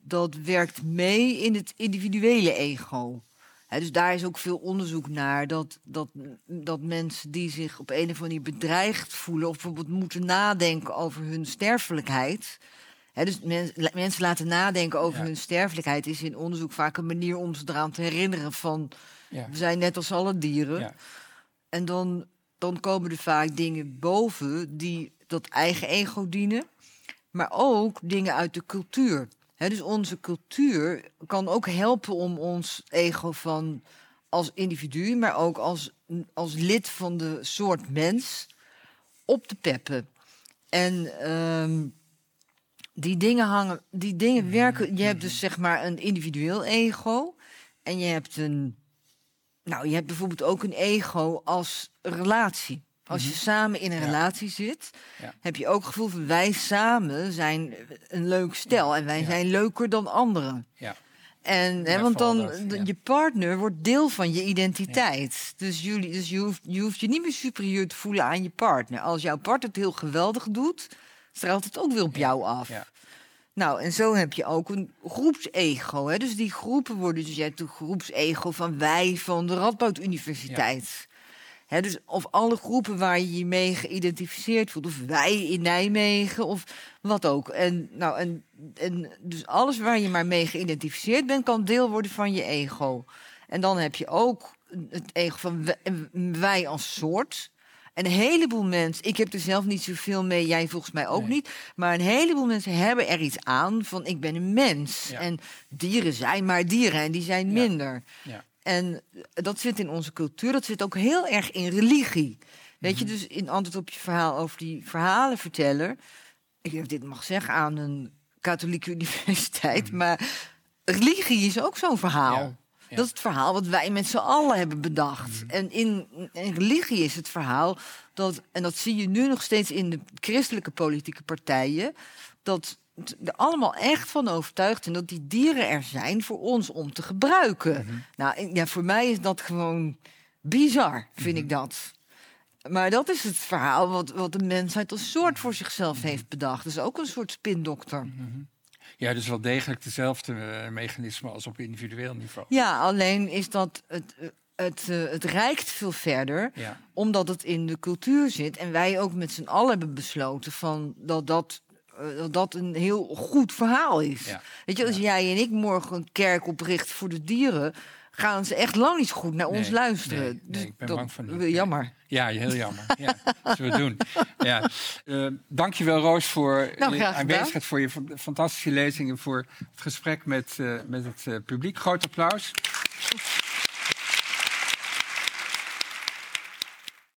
Dat werkt mee in het individuele ego. Dus daar is ook veel onderzoek naar. Dat, dat, dat mensen die zich op een of andere manier bedreigd voelen, of bijvoorbeeld moeten nadenken over hun sterfelijkheid. Dus mens- mensen laten nadenken over Ja. hun sterfelijkheid is in onderzoek vaak een manier om ze eraan te herinneren van Ja. we zijn net als alle dieren. Ja. En dan, dan komen er vaak dingen boven die dat eigen ego dienen. Maar ook dingen uit de cultuur. Dus onze cultuur kan ook helpen om ons ego van als individu, maar ook als, als lid van de soort mens op te peppen. En ehm, die dingen hangen, die dingen werken. Je hebt dus zeg maar een individueel ego. En je hebt een. Nou, je hebt bijvoorbeeld ook een ego als relatie. Als je samen in een Ja. relatie zit, Ja. heb je ook het gevoel van wij samen zijn een leuk stel. En wij Ja. zijn leuker dan anderen. Ja. En, hè, want dan, dat, je partner wordt deel van je identiteit. Dus, jullie, dus je, hoeft, je hoeft je niet meer superieur te voelen aan je partner. Als jouw partner het heel geweldig doet, straalt het ook weer op jou af. Ja. Nou, en zo heb je ook een groepsego. Hè? Dus die groepen worden, dus je hebt een groepsego van wij van de Radboud Universiteit. Dus of alle groepen waar je je mee geïdentificeerd voelt, of wij in Nijmegen, of wat ook. En, nou, en, en dus alles waar je maar mee geïdentificeerd bent, kan deel worden van je ego. En dan heb je ook het ego van wij- wij als soort. En een heleboel mensen, ik heb er zelf niet zoveel mee, jij volgens mij ook Nee. niet. Maar een heleboel mensen hebben er iets aan van ik ben een mens. Ja. En dieren zijn maar dieren en die zijn Ja. minder. Ja. En dat zit in onze cultuur, dat zit ook heel erg in religie. Weet Mhm. je, dus in antwoord op je verhaal over die verhalenverteller. Ik ik dit mag zeggen aan een katholieke *laughs* universiteit, maar religie is ook zo'n verhaal. Mhm. Ja, ja. Dat is het verhaal wat wij met z'n allen hebben bedacht. En in, in religie is het verhaal dat, en dat zie je nu nog steeds in de christelijke politieke partijen, dat er allemaal echt van overtuigd zijn dat die dieren er zijn voor ons om te gebruiken. Nou, en ja, voor mij is dat gewoon bizar, vind ik dat. Maar dat is het verhaal wat, wat de mensheid als soort voor zichzelf heeft bedacht. Dus ook een soort spindokter. Ja, dus wel degelijk dezelfde mechanismen als op individueel niveau. Ja, alleen is dat het, eh, het, eh, het reikt veel verder, Ja. omdat het in de cultuur zit. En wij ook met z'n allen hebben besloten van dat dat, dat dat een heel goed verhaal is. Ja. Weet je, als jij en ik morgen een kerk oprichten voor de dieren, gaan ze echt lang niet goed naar ons luisteren. nee, nee, ik ben dat, bang van eh, Jammer. Ja, heel jammer. Ja, dat *laughs* zullen we doen. Ja. Eh, dankjewel Roos voor Nou, je aanwezigheid, voor je fan- fantastische lezing en voor het gesprek met, eh, met het eh, publiek. Groot applaus.